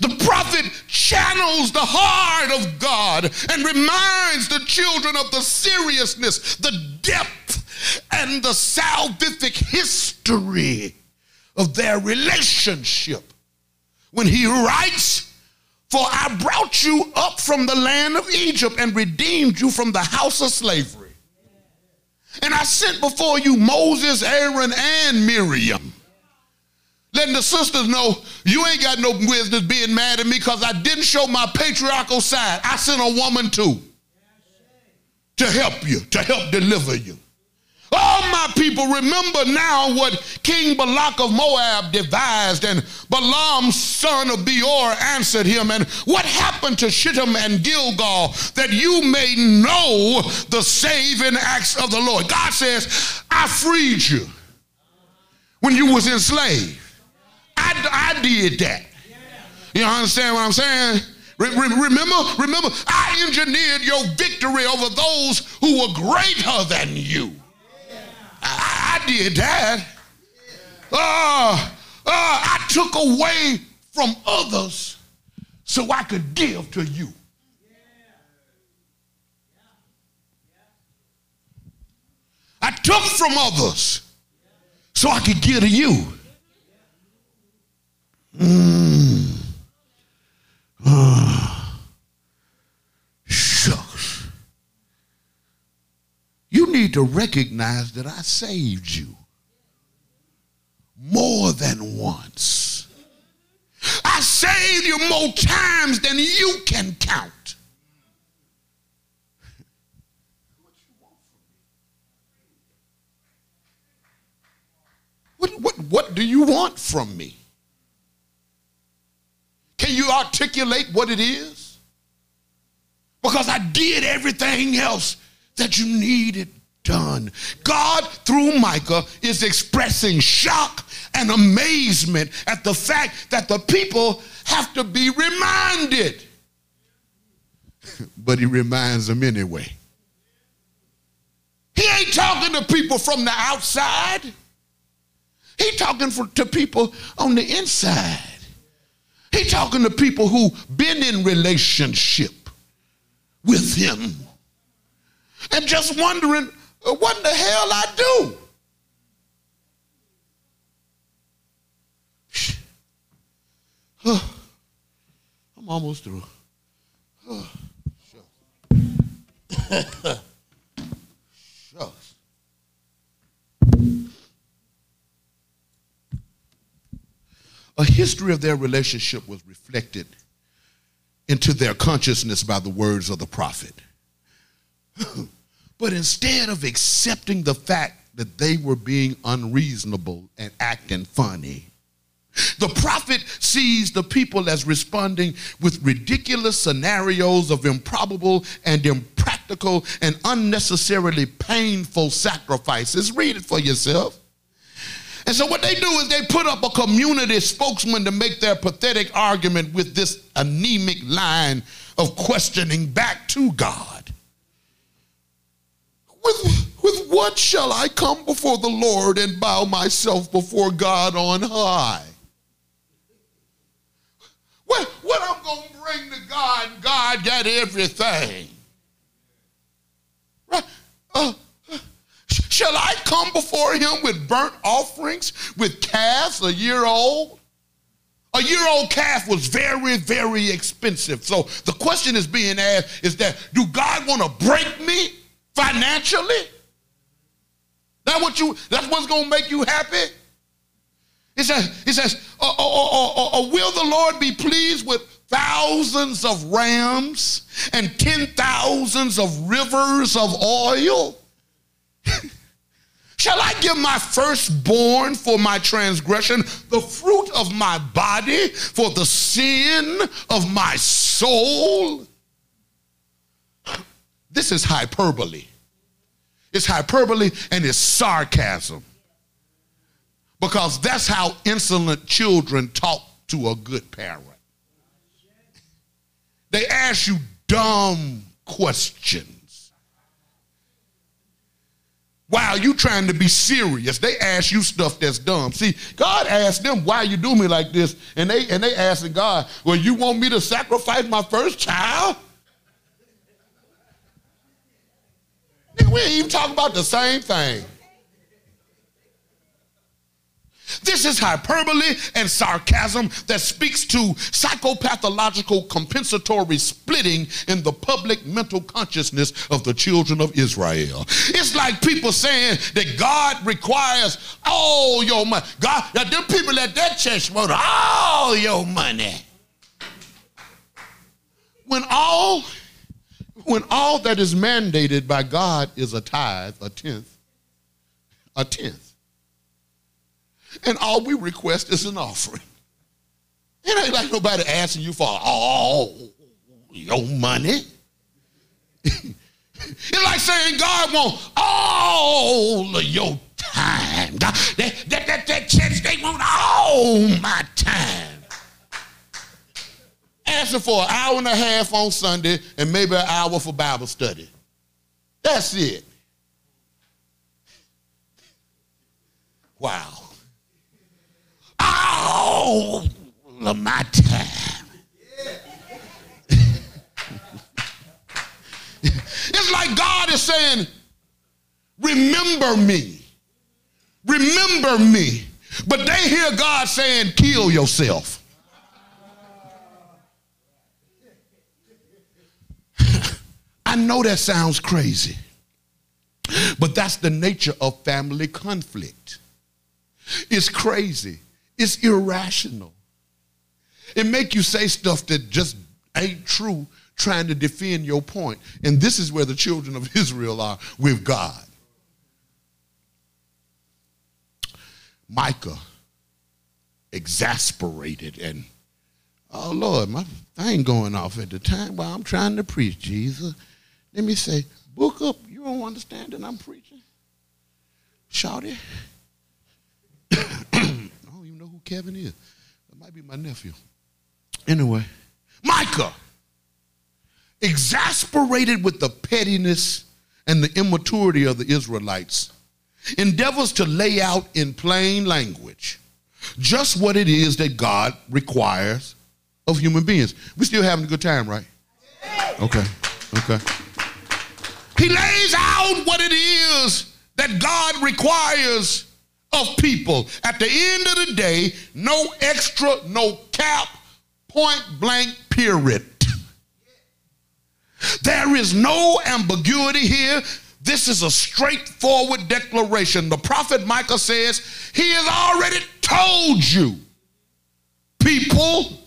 The prophet channels the heart of God and reminds the children of the seriousness, the depth, and the salvific history of their relationship. When he writes, For I brought you up from the land of Egypt and redeemed you from the house of slavery. And I sent before you Moses, Aaron, and Miriam letting the sisters know you ain't got no business being mad at me because I didn't show my patriarchal side. I sent a woman too to help you, to help deliver you. All my people, remember now what King Balak of Moab devised, and Balaam, son of Beor, answered him. And what happened to Shittim and Gilgal that you may know the saving acts of the Lord? God says, I freed you when you was enslaved. I, I did that. You understand what I'm saying? Re- re- remember, remember, I engineered your victory over those who were greater than you. I, I did that. Uh, uh, I took away from others so I could give to you. I took from others so I could give to you. Mm. Ah. Shucks. You need to recognize that I saved you more than once. I saved you more times than you can count. What, what, what do you want from me? Can you articulate what it is? because I did everything else that you need it done. God, through Micah, is expressing shock and amazement at the fact that the people have to be reminded. but he reminds them anyway. He ain't talking to people from the outside. He talking for, to people on the inside. He talking to people who been in relationship with him and just wondering uh, what the hell I do. I'm almost through. Shucks. Shucks. A history of their relationship was reflected into their consciousness by the words of the prophet. but instead of accepting the fact that they were being unreasonable and acting funny, the prophet sees the people as responding with ridiculous scenarios of improbable and impractical and unnecessarily painful sacrifices. Read it for yourself. And so, what they do is they put up a community spokesman to make their pathetic argument with this anemic line of questioning back to God. With, with what shall I come before the Lord and bow myself before God on high? What, what I'm going to bring to God, God got everything. Right? Uh, Shall I come before him with burnt offerings, with calves a year old? A year old calf was very, very expensive. So the question is being asked is that do God want to break me financially? That what you that's what's gonna make you happy? It says, it says, uh, uh, uh, will the Lord be pleased with thousands of rams and ten thousands of rivers of oil? Shall I give my firstborn for my transgression, the fruit of my body for the sin of my soul? This is hyperbole. It's hyperbole and it's sarcasm. Because that's how insolent children talk to a good parent. They ask you dumb questions. While you trying to be serious, they ask you stuff that's dumb. See, God asked them, why you do me like this? And they and they asking God, well, you want me to sacrifice my first child? We ain't even talking about the same thing. This is hyperbole and sarcasm that speaks to psychopathological compensatory splitting in the public mental consciousness of the children of Israel. It's like people saying that God requires all your money. God, that them people at that church want all your money. When all when all that is mandated by God is a tithe, a tenth, a tenth and all we request is an offering. It ain't like nobody asking you for all your money. it's like saying God wants all of your time. God, that, that, that, that church, they want all my time. Asking for an hour and a half on Sunday and maybe an hour for Bible study. That's it. Wow all of my time. it's like God is saying, Remember me. Remember me. But they hear God saying, Kill yourself. I know that sounds crazy, but that's the nature of family conflict. It's crazy. It's irrational. It make you say stuff that just ain't true trying to defend your point. And this is where the children of Israel are with God. Micah, exasperated and Oh Lord, my thing going off at the time while I'm trying to preach, Jesus. Let me say, book up. You don't understand that I'm preaching? Shout it. I don't even know who Kevin is. That might be my nephew. Anyway, Micah, exasperated with the pettiness and the immaturity of the Israelites, endeavors to lay out in plain language just what it is that God requires of human beings. We're still having a good time, right? Okay, okay. He lays out what it is that God requires of people. At the end of the day, no extra, no cap, point blank, period. There is no ambiguity here. This is a straightforward declaration. The prophet Micah says, He has already told you, people,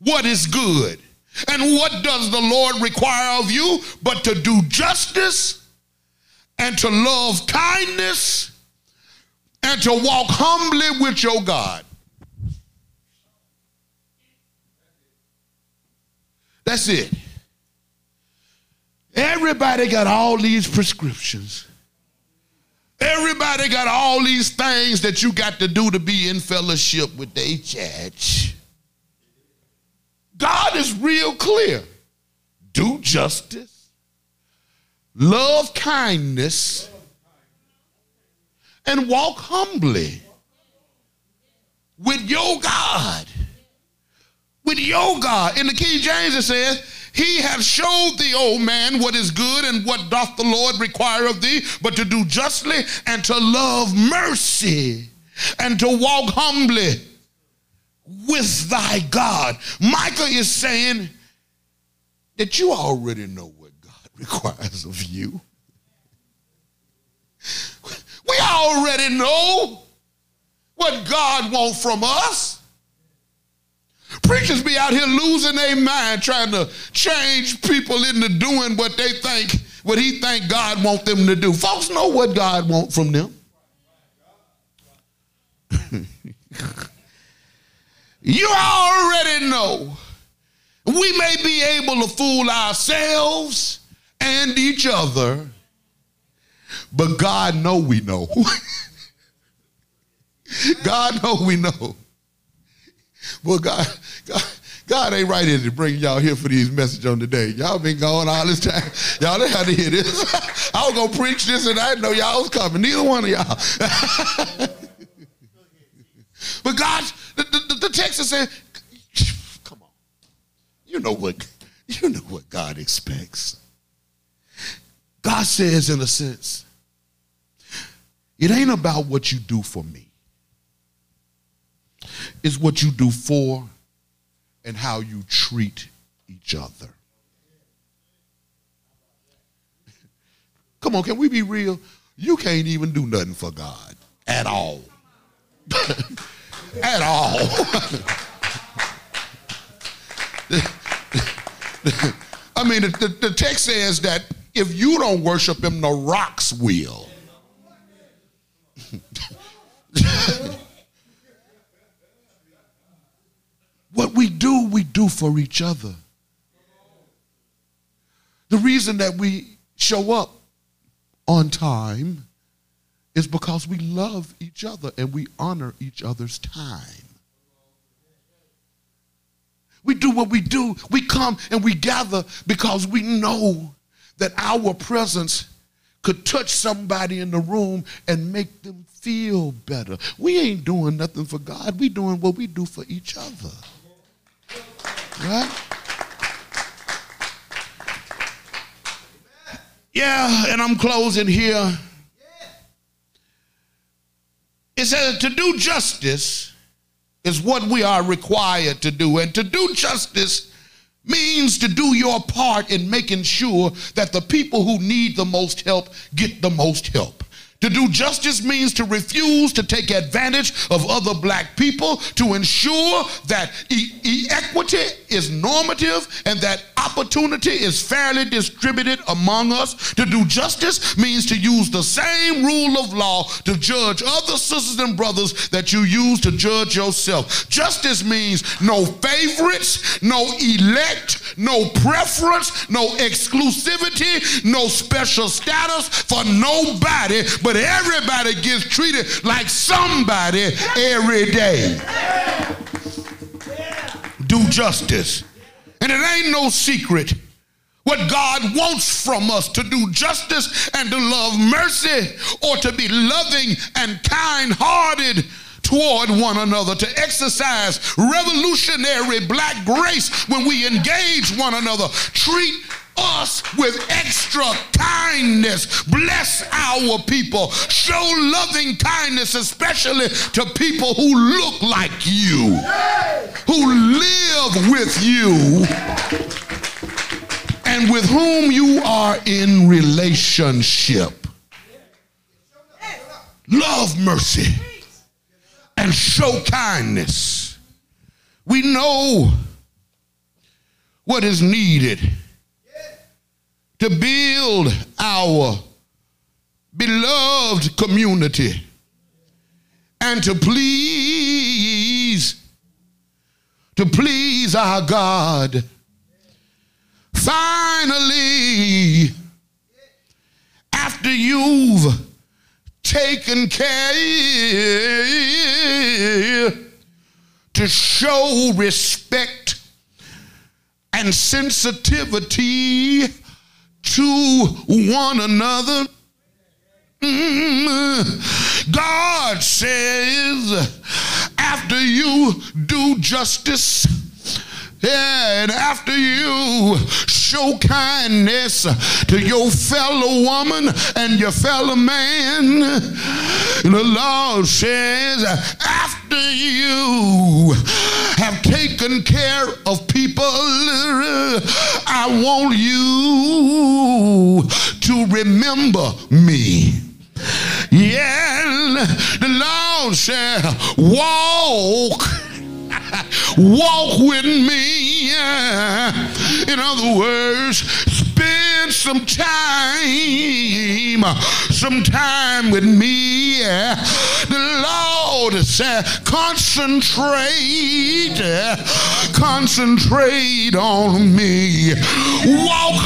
what is good. And what does the Lord require of you but to do justice and to love kindness and to walk humbly with your God? That's it. Everybody got all these prescriptions. Everybody got all these things that you got to do to be in fellowship with the church. God is real clear. Do justice, love kindness, and walk humbly with your God. With your God. In the King James, it says, He hath showed thee, O man, what is good and what doth the Lord require of thee, but to do justly and to love mercy and to walk humbly with thy God. Micah is saying that you already know what God requires of you. We already know what God wants from us. Preachers be out here losing their mind trying to change people into doing what they think, what he think God want them to do. Folks know what God want from them. you already know. We may be able to fool ourselves and each other, but God know we know. God know we know. Well, God, God, God ain't right here to bring y'all here for these messages on today. Y'all been gone all this time. Y'all didn't have to hear this. I was gonna preach this and I didn't know y'all was coming. Neither one of y'all. but God, text is saying, come on. You know what, you know what God expects. God says, in a sense, it ain't about what you do for me It's what you do for and how you treat each other. Come on, can we be real? You can't even do nothing for God at all. at all. I mean, the, the, the text says that if you don't worship him, the rocks will. What we do, we do for each other. The reason that we show up on time is because we love each other and we honor each other's time. We do what we do. We come and we gather because we know that our presence could touch somebody in the room and make them feel better. We ain't doing nothing for God. We doing what we do for each other. Right? Yeah, and I'm closing here. It says to do justice is what we are required to do. And to do justice means to do your part in making sure that the people who need the most help get the most help. To do justice means to refuse to take advantage of other black people, to ensure that e- e- equity is normative and that opportunity is fairly distributed among us. To do justice means to use the same rule of law to judge other sisters and brothers that you use to judge yourself. Justice means no favorites, no elect, no preference, no exclusivity, no special status for nobody, but everybody gets treated like somebody every day. Do justice. And it ain't no secret what God wants from us to do justice and to love mercy or to be loving and kind hearted toward one another, to exercise revolutionary black grace when we engage one another. Treat us with extra kindness. Bless our people. Show loving kindness, especially to people who look like you, who live with you, and with whom you are in relationship. Love mercy and show kindness. We know what is needed to build our beloved community and to please to please our God. Finally after you've taken care to show respect and sensitivity to one another. Mm. God says, after you do justice, and after you show kindness to your fellow woman and your fellow man, the Lord says, after you have taken care of people, I want you to remember me. Yeah, the Lord said, walk walk with me. In other words, spend some time, some time with me. The Lord said, concentrate, concentrate on me. Walk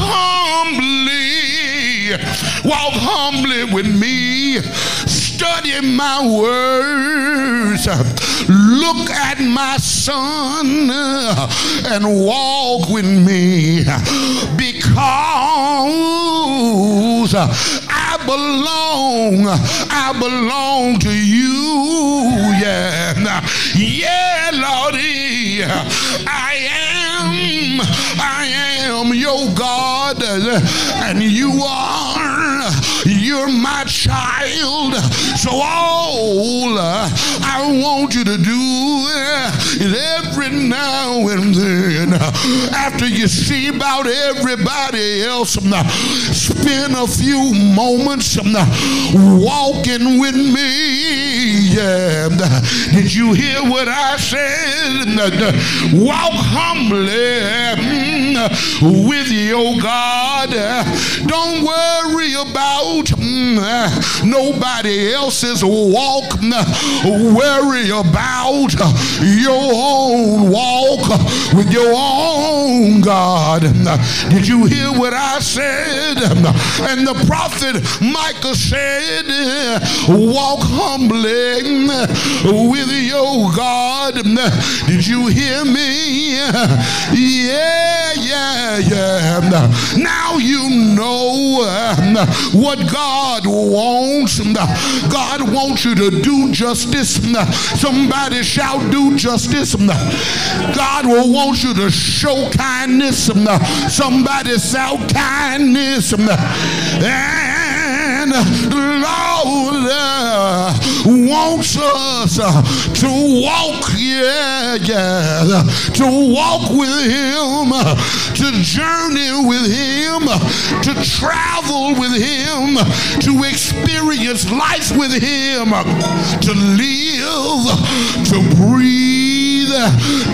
humbly, walk humbly with me study my words, look at my son, and walk with me. Because I belong, I belong to you. Yeah, yeah, Lordy, I am, I am your God, and you are, you're my child. So all uh, I want you to do uh, is every now and then, uh, after you see about everybody else, spend a few moments walking with me. Yeah. Did you hear what I said? Walk humbly mm, with your God. Don't worry about mm, nobody else's walk. Worry about your own walk with your own God. Did you hear what I said? And the prophet Micah said, Walk humbly with your God. Did you hear me? Yeah, yeah, yeah. Now you know what God wants. God wants you to do justice. Somebody shall do justice. God will want you to show kindness. Somebody shout kindness. And Lord, wants us to walk, yeah, yeah, to walk with Him, to journey with Him, to travel with Him, to experience life with Him, to live, to breathe,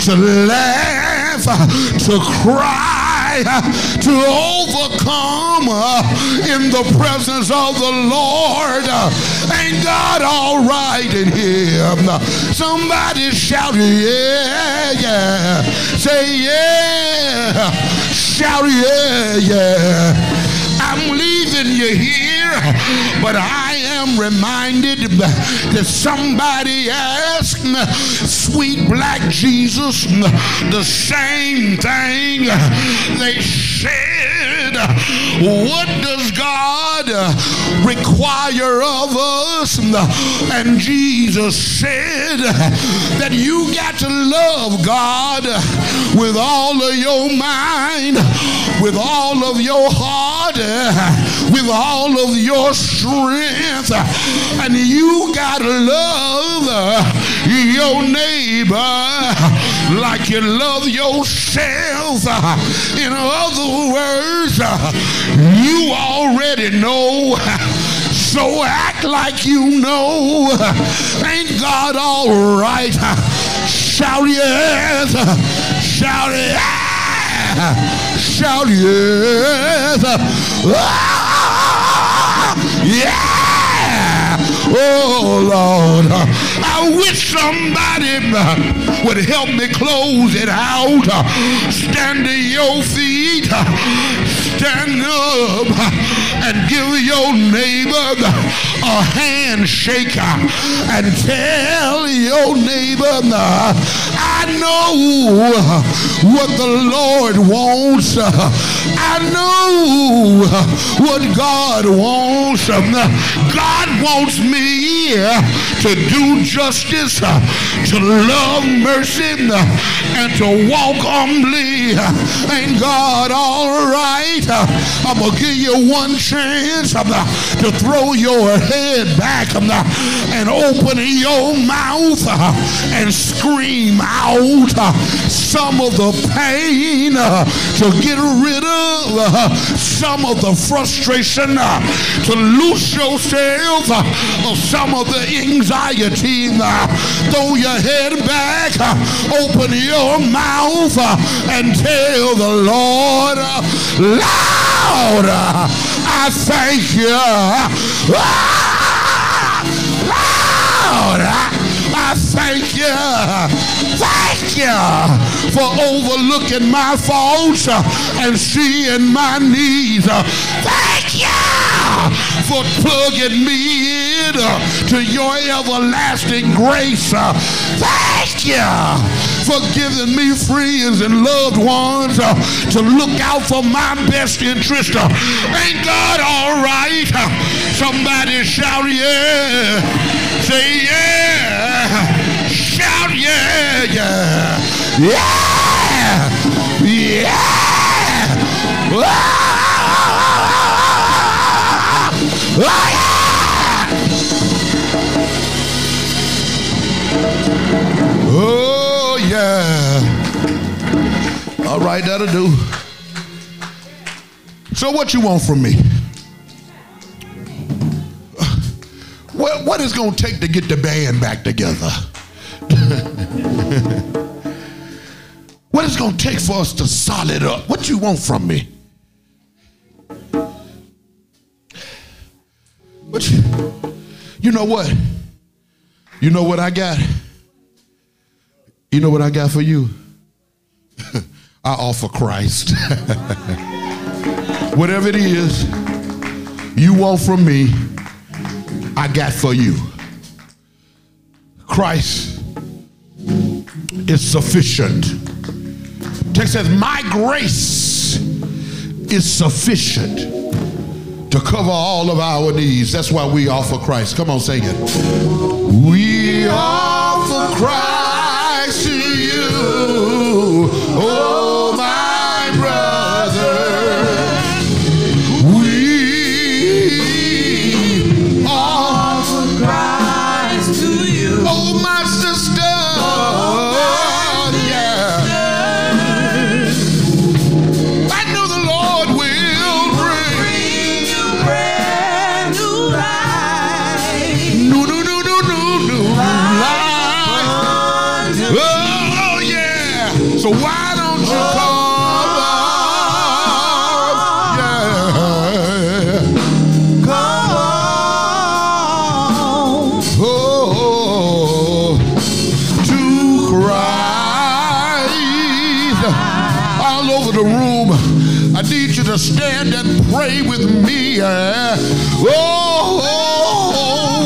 to laugh, to cry, to overcome uh, in the presence of the Lord. Ain't God all right in Him? Somebody shout, yeah, yeah. Say, yeah. Shout, yeah, yeah. I'm leaving you here, but I am reminded that somebody asked sweet black Jesus the same thing. They said, What does God require of us? And Jesus said that you got to love God with all of your mind, with all of your heart, with all of your strength. And you got to love your neighbor like you love yourself. In other words, you already know. So act like you know. Ain't God all right? Shout yes. Shout yes. Shout yes. Ah, yeah. Oh Lord, I wish somebody uh, would help me close it out. Stand to your feet. Stand up and give your neighbor a handshake and tell your neighbor, I know what the Lord wants. I know what God wants. God wants me to do justice, to love mercy, and to walk humbly. Ain't God all right? I'm going to give you one chance to throw your head back and open your mouth uh, and scream out uh, some of the pain uh, to get rid Uh, some of the frustration uh, to loose yourself uh, of some of the anxiety throw your head back open your mouth and tell the Lord loud I thank you. Lord I thank you. Thank you for overlooking my faults and seeing my needs. Thank you for plugging me in to your everlasting grace. Thank you for giving me friends and loved ones to look out for my best interest. Ain't God all right? Somebody shout, yeah. Say, yeah. Shout, yeah, yeah. Yeah. Yeah. Ah! Oh, yeah. All right, that'll do. So, what you want from me? What, what is going to take to get the band back together? what is going to take for us to solid up? What you want from me? But you, you know what? You know what I got? You know what I got for you? I offer Christ. Whatever it is you want from me, I got for you. Christ is sufficient. Text says, My grace is sufficient to cover all of our needs. That's why we offer Christ. Come on, sing it. We offer Christ to you, oh need you to stand and pray with me. yeah. Oh, we.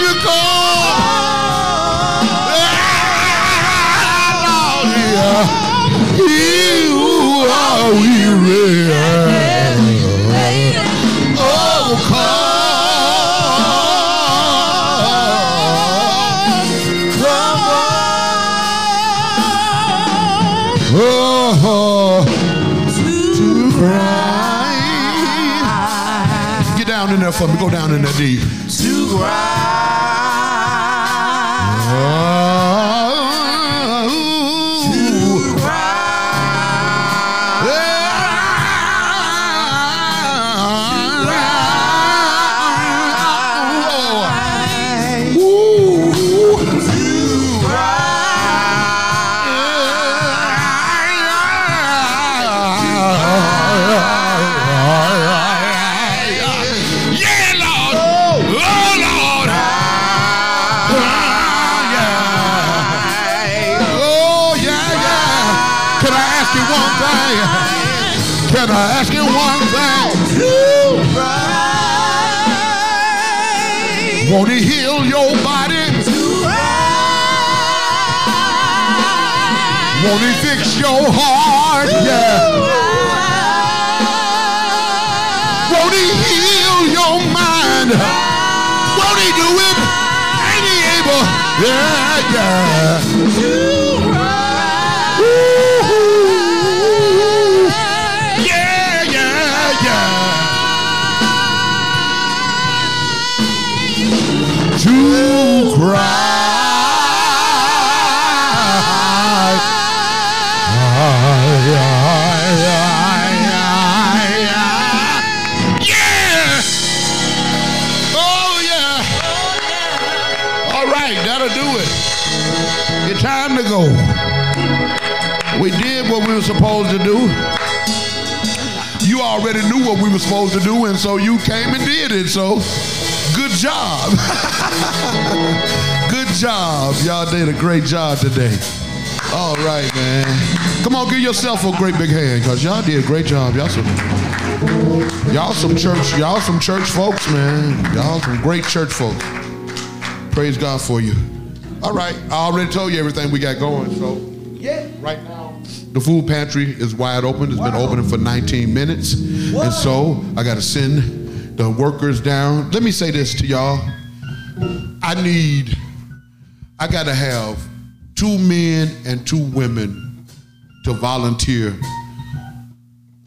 You come? Lordy, yeah. You are weary. Oh, come. Oh, to. Get down in there for me. Go down in there deep. Oh, mind? Won't he do it? Ain't he able? Yeah, yeah. What we were supposed to do. You already knew what we were supposed to do, and so you came and did it. So, good job. good job. Y'all did a great job today. All right, man. Come on, give yourself a great big hand, cause y'all did a great job. Y'all some, y'all some church, y'all some church folks, man. Y'all some great church folks. Praise God for you. All right, I already told you everything we got going. So, yeah, right now the food pantry is wide open. It's been opening for 19 minutes, and so I got to send the workers down. Let me say this to y'all. I need, I got to have two men and two women to volunteer.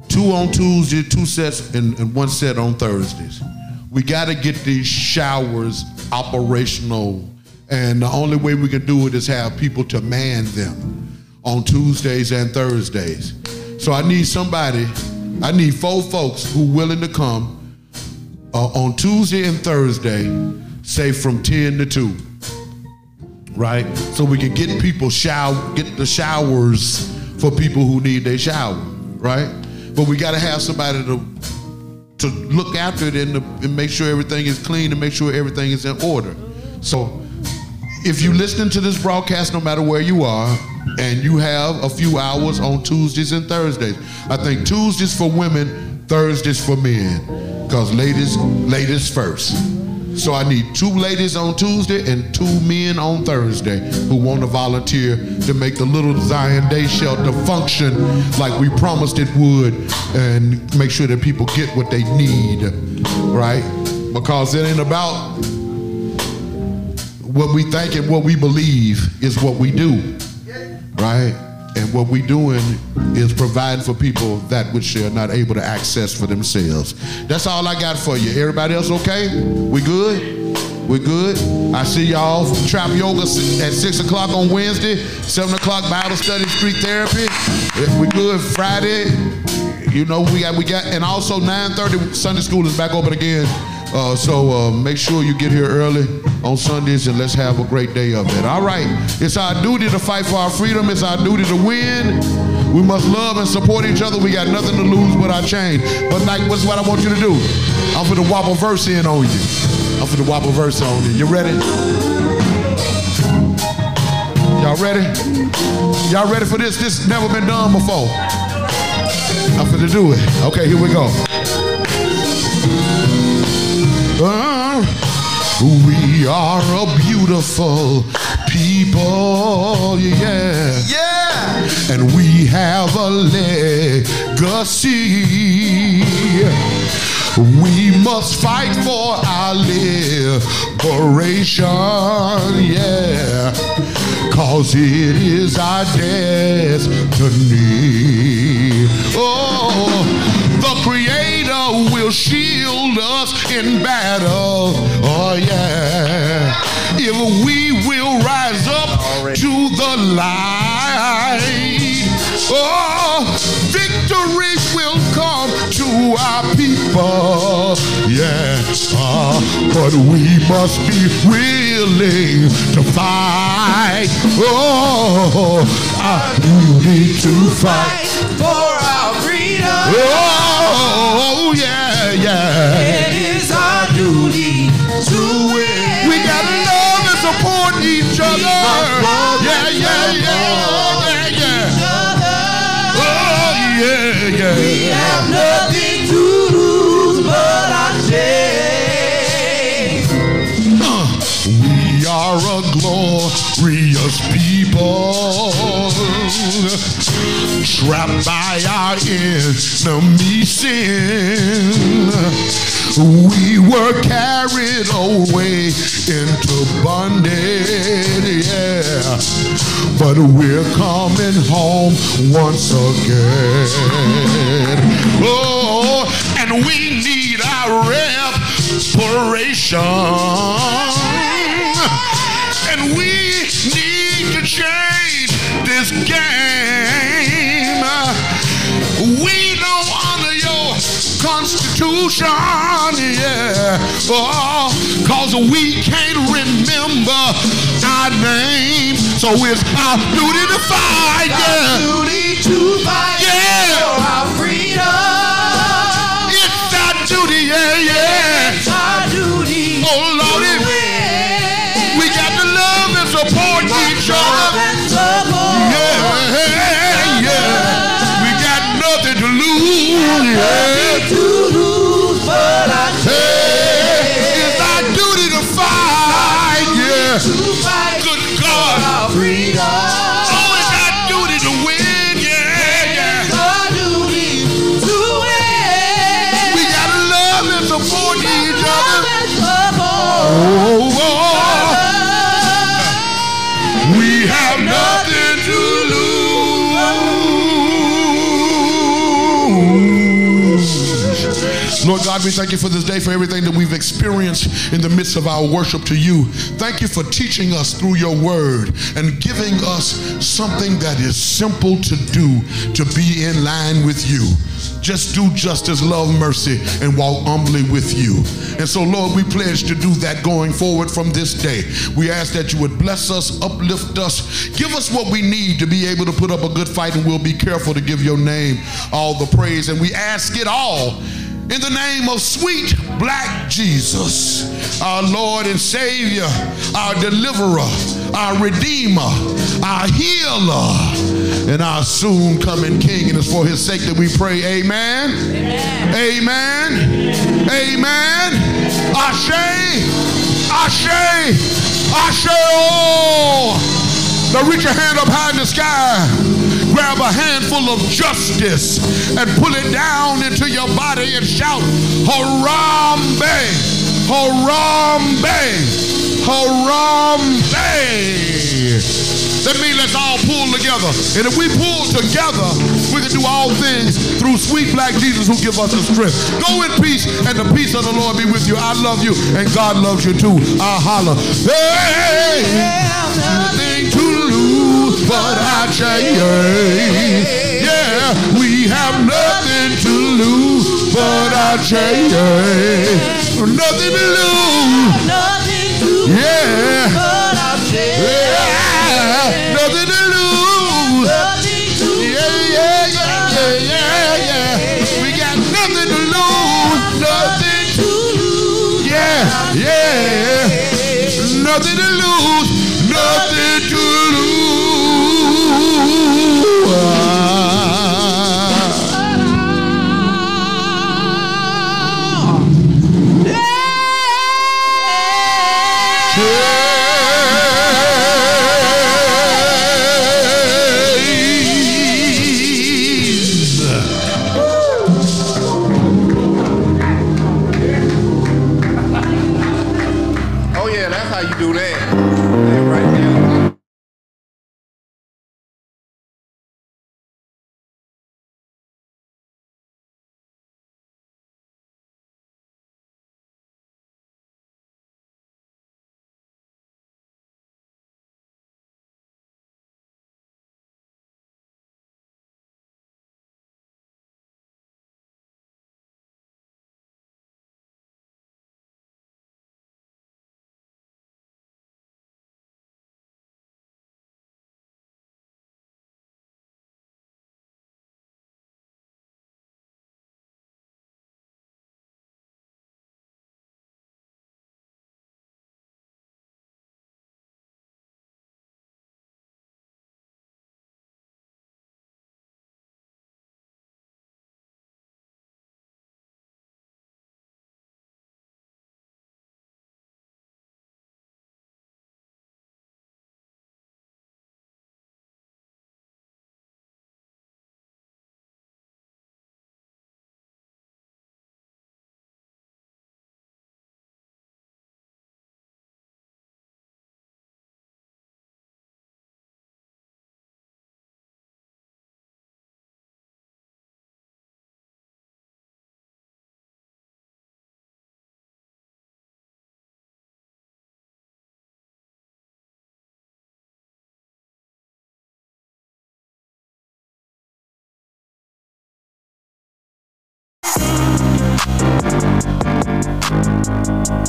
Two on Tuesday, two sets, and, and one set on Thursdays. We got to get these showers operational, and the only way we can do it is have people to man them on Tuesdays and Thursdays. So I need somebody, I need four folks who willing to come uh, on Tuesday and Thursday, say from 10 to 2 right? So we can get people shower, get the showers for people who need their shower, right? But we got to have somebody to to look after it and, to, and make sure everything is clean and make sure everything is in order. So if you're listening to this broadcast, no matter where you are, and you have a few hours on Tuesdays and Thursdays, I think Tuesdays for women, Thursdays for men, because ladies, ladies first. So I need two ladies on Tuesday and two men on Thursday who want to volunteer to make the little Zion Day shelter function like we promised it would and make sure that people get what they need, right? Because it ain't about what we think and what we believe is what we do, right? And what we doing is providing for people that which they're not able to access for themselves. That's all I got for you. Everybody else okay? We good? We good? I see y'all from Trap Yoga at 6 o'clock on Wednesday, 7 o'clock Bible study, street therapy. If we good Friday, you know, we got, we got, and also 9.30 Sunday school is back open again. Uh, so uh, make sure you get here early on Sundays and let's have a great day of it. All right. It's our duty to fight for our freedom. It's our duty to win. We must love and support each other. We got nothing to lose but our change. But like, what's what I want you to do? I'm for the a verse in on you. I'm for the a verse on you. You ready? Y'all ready? Y'all ready for this? This never been done before. I'm for to do it. Okay, here we go. We are a beautiful people, yeah. Yeah. And we have a legacy. We must fight for our liberation, yeah. Cause it is our destiny. Oh, the Creator will shield us in battle. Oh, yeah. If we will rise up to the light, oh, victory will come to our people. Yes, uh, but we must be willing to fight. Oh, uh, we need to fight. For our freedom, Oh, oh, yeah, yeah. it is our duty to win. We gotta love and support each other. Yeah, yeah, yeah, yeah, yeah. Oh, yeah, yeah. We have nothing to lose but our shame. Uh, we are a glorious people, trapped by our enemy sin. We were carried away into bondage, yeah. But we're coming home once again. Oh, and we need our reparation. And we need to change this game. Constitution, yeah. Oh, cause we can't remember our name. So it's our duty to fight, yeah. Our Duty to fight Yeah. for our freedom. It's our duty, yeah, yeah. It's our duty Oh, to Lordy. win. We got to love and support each Love other. and support. Yeah, yeah. We got nothing to lose. Yeah. Lord God, we thank you for this day, for everything that we've experienced in the midst of our worship to you. Thank you for teaching us through your word and giving us something that is simple to do to be in line with you. Just do justice, love mercy, and walk humbly with you. And so, Lord, we pledge to do that going forward from this day. We ask that you would bless us, uplift us, give us what we need to be able to put up a good fight, and we'll be careful to give your name all the praise. And we ask it all in the name of sweet black Jesus, our Lord and Savior, our deliverer, our redeemer, our healer, and our soon coming King. And it's for his sake that we pray, Amen. Amen. Amen. Ashe. Ashe. Ashe. Oh. Now reach your hand up high in the sky. Grab a handful of justice and pull it down into your body and shout, Harambee! Harambee! Harambee! That means let's all pull together. And if we pull together, we can do all things through sweet black Jesus who give us the strength. Go in peace, and the peace of the Lord be with you. I love you, and God loves you too. I holler. Hey, to lose but I change. Yeah, we have nothing to lose but I change. Nothing to lose. Yeah. Yeah. Nothing to lose. Yeah, yeah, yeah, yeah, yeah, yeah. We got nothing to lose. Nothing to lose. Yeah, yeah. Nothing to lose. Nothing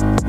you